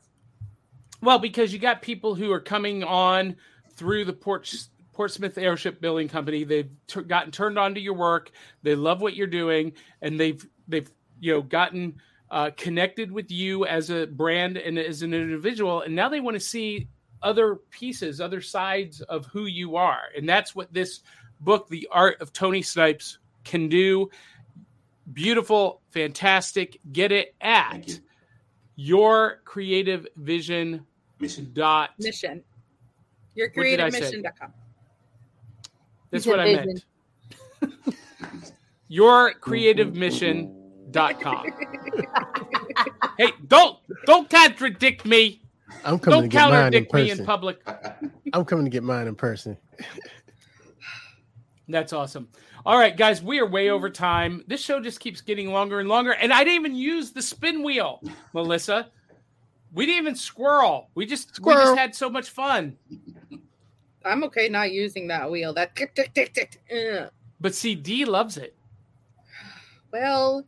Well, because you got people who are coming on through the Port, Portsmith Aeroship Building Company. They've t- gotten turned on to your work. They love what you're doing, and they've they've you know gotten uh, connected with you as a brand and as an individual, and now they want to see other pieces, other sides of who you are, and that's what this book, The Art of Tony Snipes, can do. Beautiful, fantastic. Get it at Thank you. your creative vision Mission. dot Mission. Your creative did I say? creativemission.com. that's said what i meant your creative mission dot com hey, don't don't contradict me. I'm coming Don't to get mine in contradict me in public. I'm coming to get mine in person. That's awesome. All right, guys, we are way over time. This show just keeps getting longer and longer, and I didn't even use the spin wheel, Melissa. We didn't even squirrel. We just we just had so much fun. I'm okay not using that wheel. That tick tick tick tick. Ugh. But see, D loves it. Well,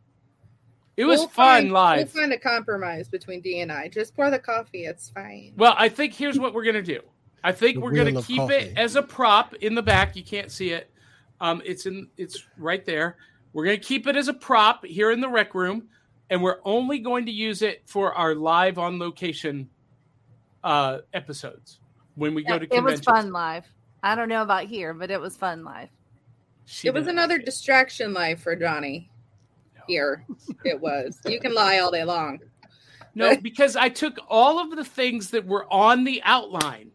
It was we'll fun find, live. We'll find a compromise between D and I. Just pour the coffee. It's fine. Well, I think here's what we're gonna do. I think The we're gonna wheel of keep it as a prop in the back. You can't see it. Um, it's in it's right there. We're gonna keep it as a prop here in the rec room, and we're only going to use it for our live on location uh episodes when we go to it was fun live. I don't know about here, but it was fun live. She it was another like it. distraction life for Johnny. Here, it was. You can lie all day long. No, because I took all of the things that were on the outline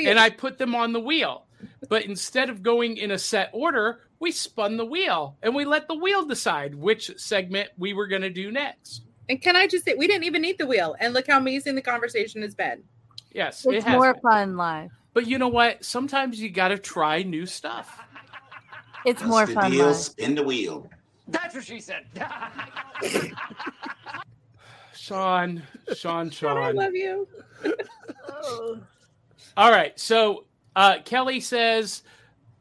It's and I put them on the wheel. But instead of going in a set order, we spun the wheel and we let the wheel decide which segment we were going to do next. and can I just say, we didn't even need the wheel, and look how amazing the conversation has been. Yes, it It's has. more been. fun live. But you know what? Sometimes you got to try new stuff. It's That's more the fun deal. live. Spin the wheel. That's what she said. Sean, Sean, Sean, I love you. All right. So uh, Kelly says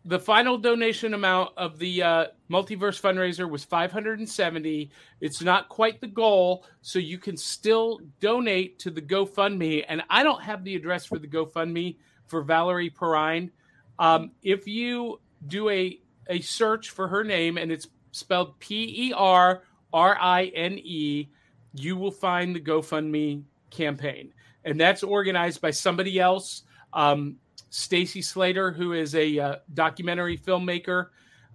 the final donation amount of the uh, multiverse fundraiser was 570. It's not quite the goal, so you can still donate to the GoFundMe. And I don't have the address for the GoFundMe for Valerie Perrine. Um, if you do a a search for her name and it's spelled P E R R I N E, you will find the GoFundMe campaign, and that's organized by somebody else. Um, Stacy Slater, who is a uh, documentary filmmaker.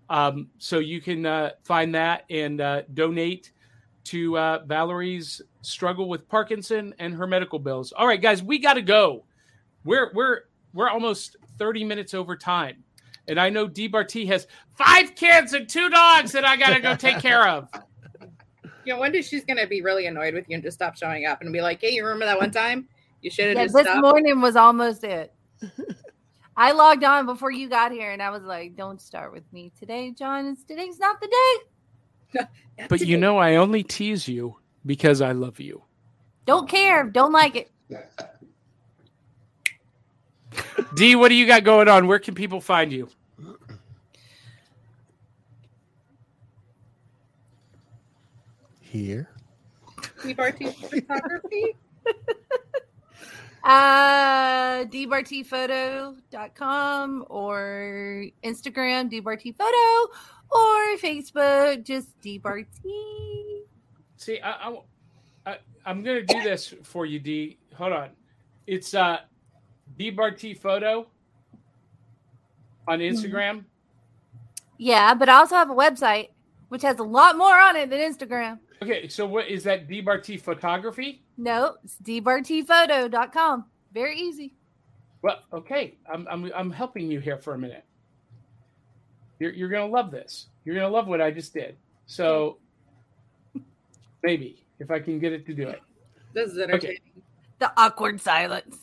Um, so you can uh, find that and uh, donate to uh, Valerie's struggle with Parkinson and her medical bills. All right, guys, we got to go. We're we're we're almost thirty minutes over time, and I know DBRT has five kids and two dogs that I got to go take care of. You know, one day she's gonna be really annoyed with you and just stop showing up and be like, "Hey, you remember that one time? You should have Yeah, just this stopped." morning was almost it. I logged on before you got here, and I was like, "Don't start with me today, John. It's today's not the day. But you know, I only tease you because I love you. Don't care. Don't like it. D, what do you got going on? Where can people find you? Here. Barty photography. Uh, dbartphoto.com or Instagram, dbartphoto, or Facebook, just dbart. See, I, I, I I'm gonna do this for you, D. Hold on. It's uh, DBRT photo on Instagram. Yeah, but I also have a website which has a lot more on it than Instagram. Okay, so what is that? DBRT photography. No, it's dbartphoto.com. Very easy. Well, okay, I'm I'm I'm helping you here for a minute. You're you're gonna love this. You're gonna love what I just did. So maybe if I can get it to do it. This is entertaining. The awkward silence.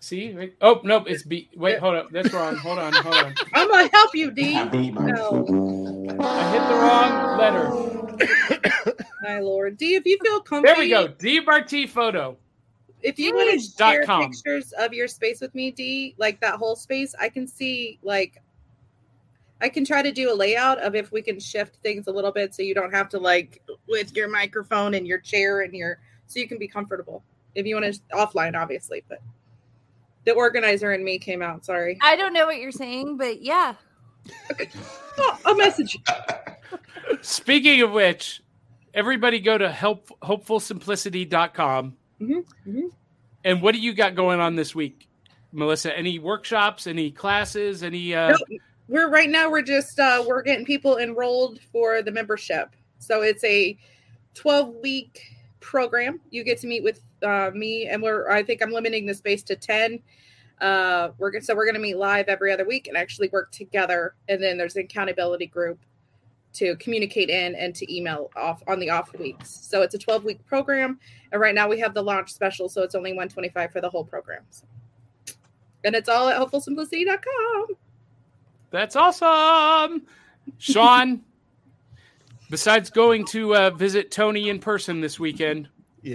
See? Wait- Oh nope, it's B. Wait, hold up. That's wrong. Hold on, hold on. I'm gonna help you, D. Happy No, I hit the wrong letter. my lord, D. If you feel comfy, There we go. DBRT photo. If you want to share com. pictures of your space with me, D, like that whole space, I can see like I can try to do a layout of if we can shift things a little bit so you don't have to like with your microphone and your chair and your so you can be comfortable. If you want to offline, obviously, but the organizer and me came out. Sorry. I don't know what you're saying, but yeah. Oh, a message. Speaking of which, everybody go to help hopefulsimplicity.com. Mhm, mhm. And what do you got going on this week, Melissa? Any workshops, any classes, any uh we're right now we're just uh we're getting people enrolled for the membership so it's a 12 week program you get to meet with uh, me and we're i think i'm limiting the space to 10 uh we're gonna so we're gonna meet live every other week and actually work together and then there's an accountability group to communicate in and to email off on the off weeks. So it's a 12 week program. And right now we have the launch special. So it's only 125 for the whole program. So- And it's all at hopefulsimplicity.com. That's awesome. Sean, besides going to uh, visit Tony in person this weekend,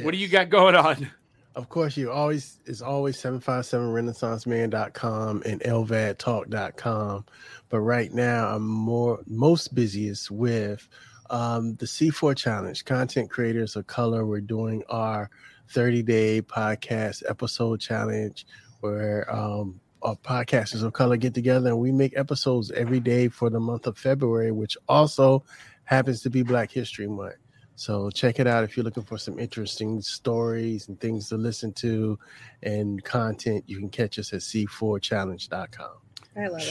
what do you got going on? Of course, you always is always 757renaissanceman.com and lvadtalk.com. But right now I'm more most busiest with um, the C4 challenge. Content creators of color. We're doing our 30-day podcast episode challenge where um our podcasters of color get together and we make episodes every day for the month of February, which also happens to be Black History Month. So check it out if you're looking for some interesting stories and things to listen to and content. You can catch us at c4challenge.com. I love it.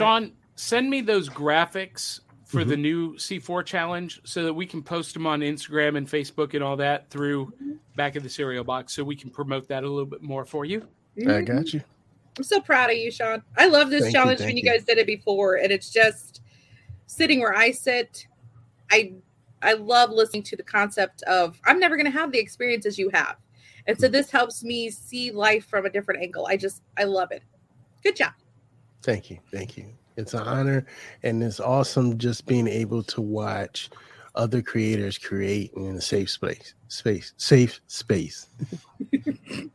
Sean, send me those graphics for Mm-hmm. the new C4 challenge so that we can post them on Instagram and Facebook and all that through back of the cereal box so we can promote that a little bit more for you. I got you. I'm so proud of you, Sean. I love this Thank challenge thank when you you. guys did it before, and it's just sitting where I sit. I I love listening to the concept of I'm never going to have the experiences you have, and so this helps me see life from a different angle. I just I love it. Good job. Thank you. Thank you. It's an honor and it's awesome just being able to watch other creators create in a safe space. Space. Safe space.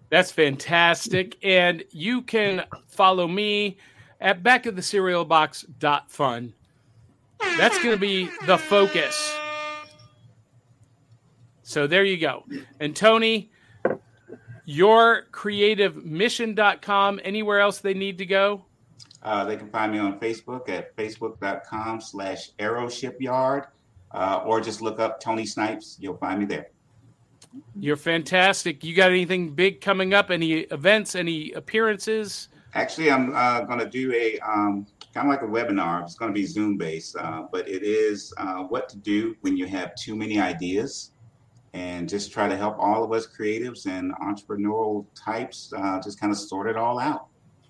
That's fantastic. And you can follow me at back of the cereal box dot fun. That's going to be the focus. So there you go. And Tony, your creative mission.com, anywhere else they need to go? Uh, they can find me on Facebook at facebook.com slash aeroshipyard, uh, or just look up Tony Snipes. You'll find me there. You're fantastic. You got anything big coming up? Any events, any appearances? Actually, I'm uh, going to do a um, kind of like a webinar. It's going to be Zoom based, uh, but it is uh, what to do when you have too many ideas and just try to help all of us creatives and entrepreneurial types uh, just kind of sort it all out.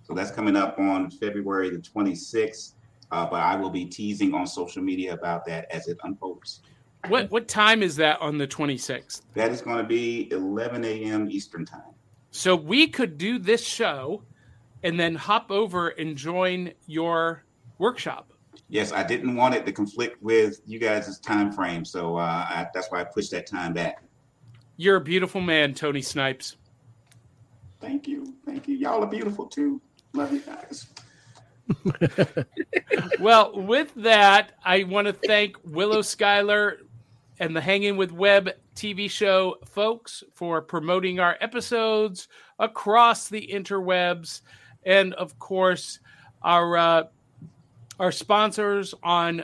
So that's coming up on February the 26th, uh, but I will be teasing on social media about that as it unfolds. What what time is that on the 26th? That is going to be 11 a.m. Eastern Time. So we could do this show and then hop over and join your workshop. Yes, I didn't want it to conflict with you guys' time frame, so uh, I, that's why I pushed that time back. You're a beautiful man, Tony Snipes. Thank you, thank you. Y'all are beautiful too. Love you guys. Well, with that, I want to thank Willow Schuyler and the Hanging with Web TV show folks for promoting our episodes across the interwebs, and of course, our uh, our sponsors on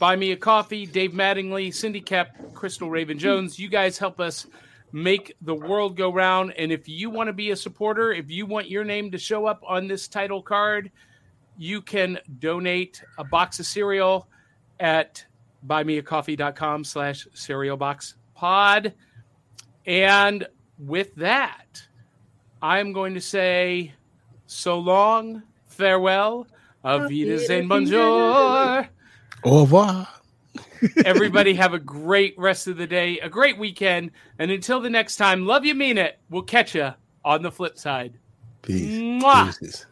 Buy Me a Coffee, Dave Mattingly, Cindy Cap, Crystal Raven Jones. You guys help us make the world go round. And if you want to be a supporter, if you want your name to show up on this title card, you can donate a box of cereal at buymeacoffee.com slash cereal box pod. And with that, I'm going to say so long, farewell, auf Wiedersehen, bonjour. Au revoir. Everybody have a great rest of the day, a great weekend. And until the next time, love you, mean it. We'll catch you on the flip side. Peace.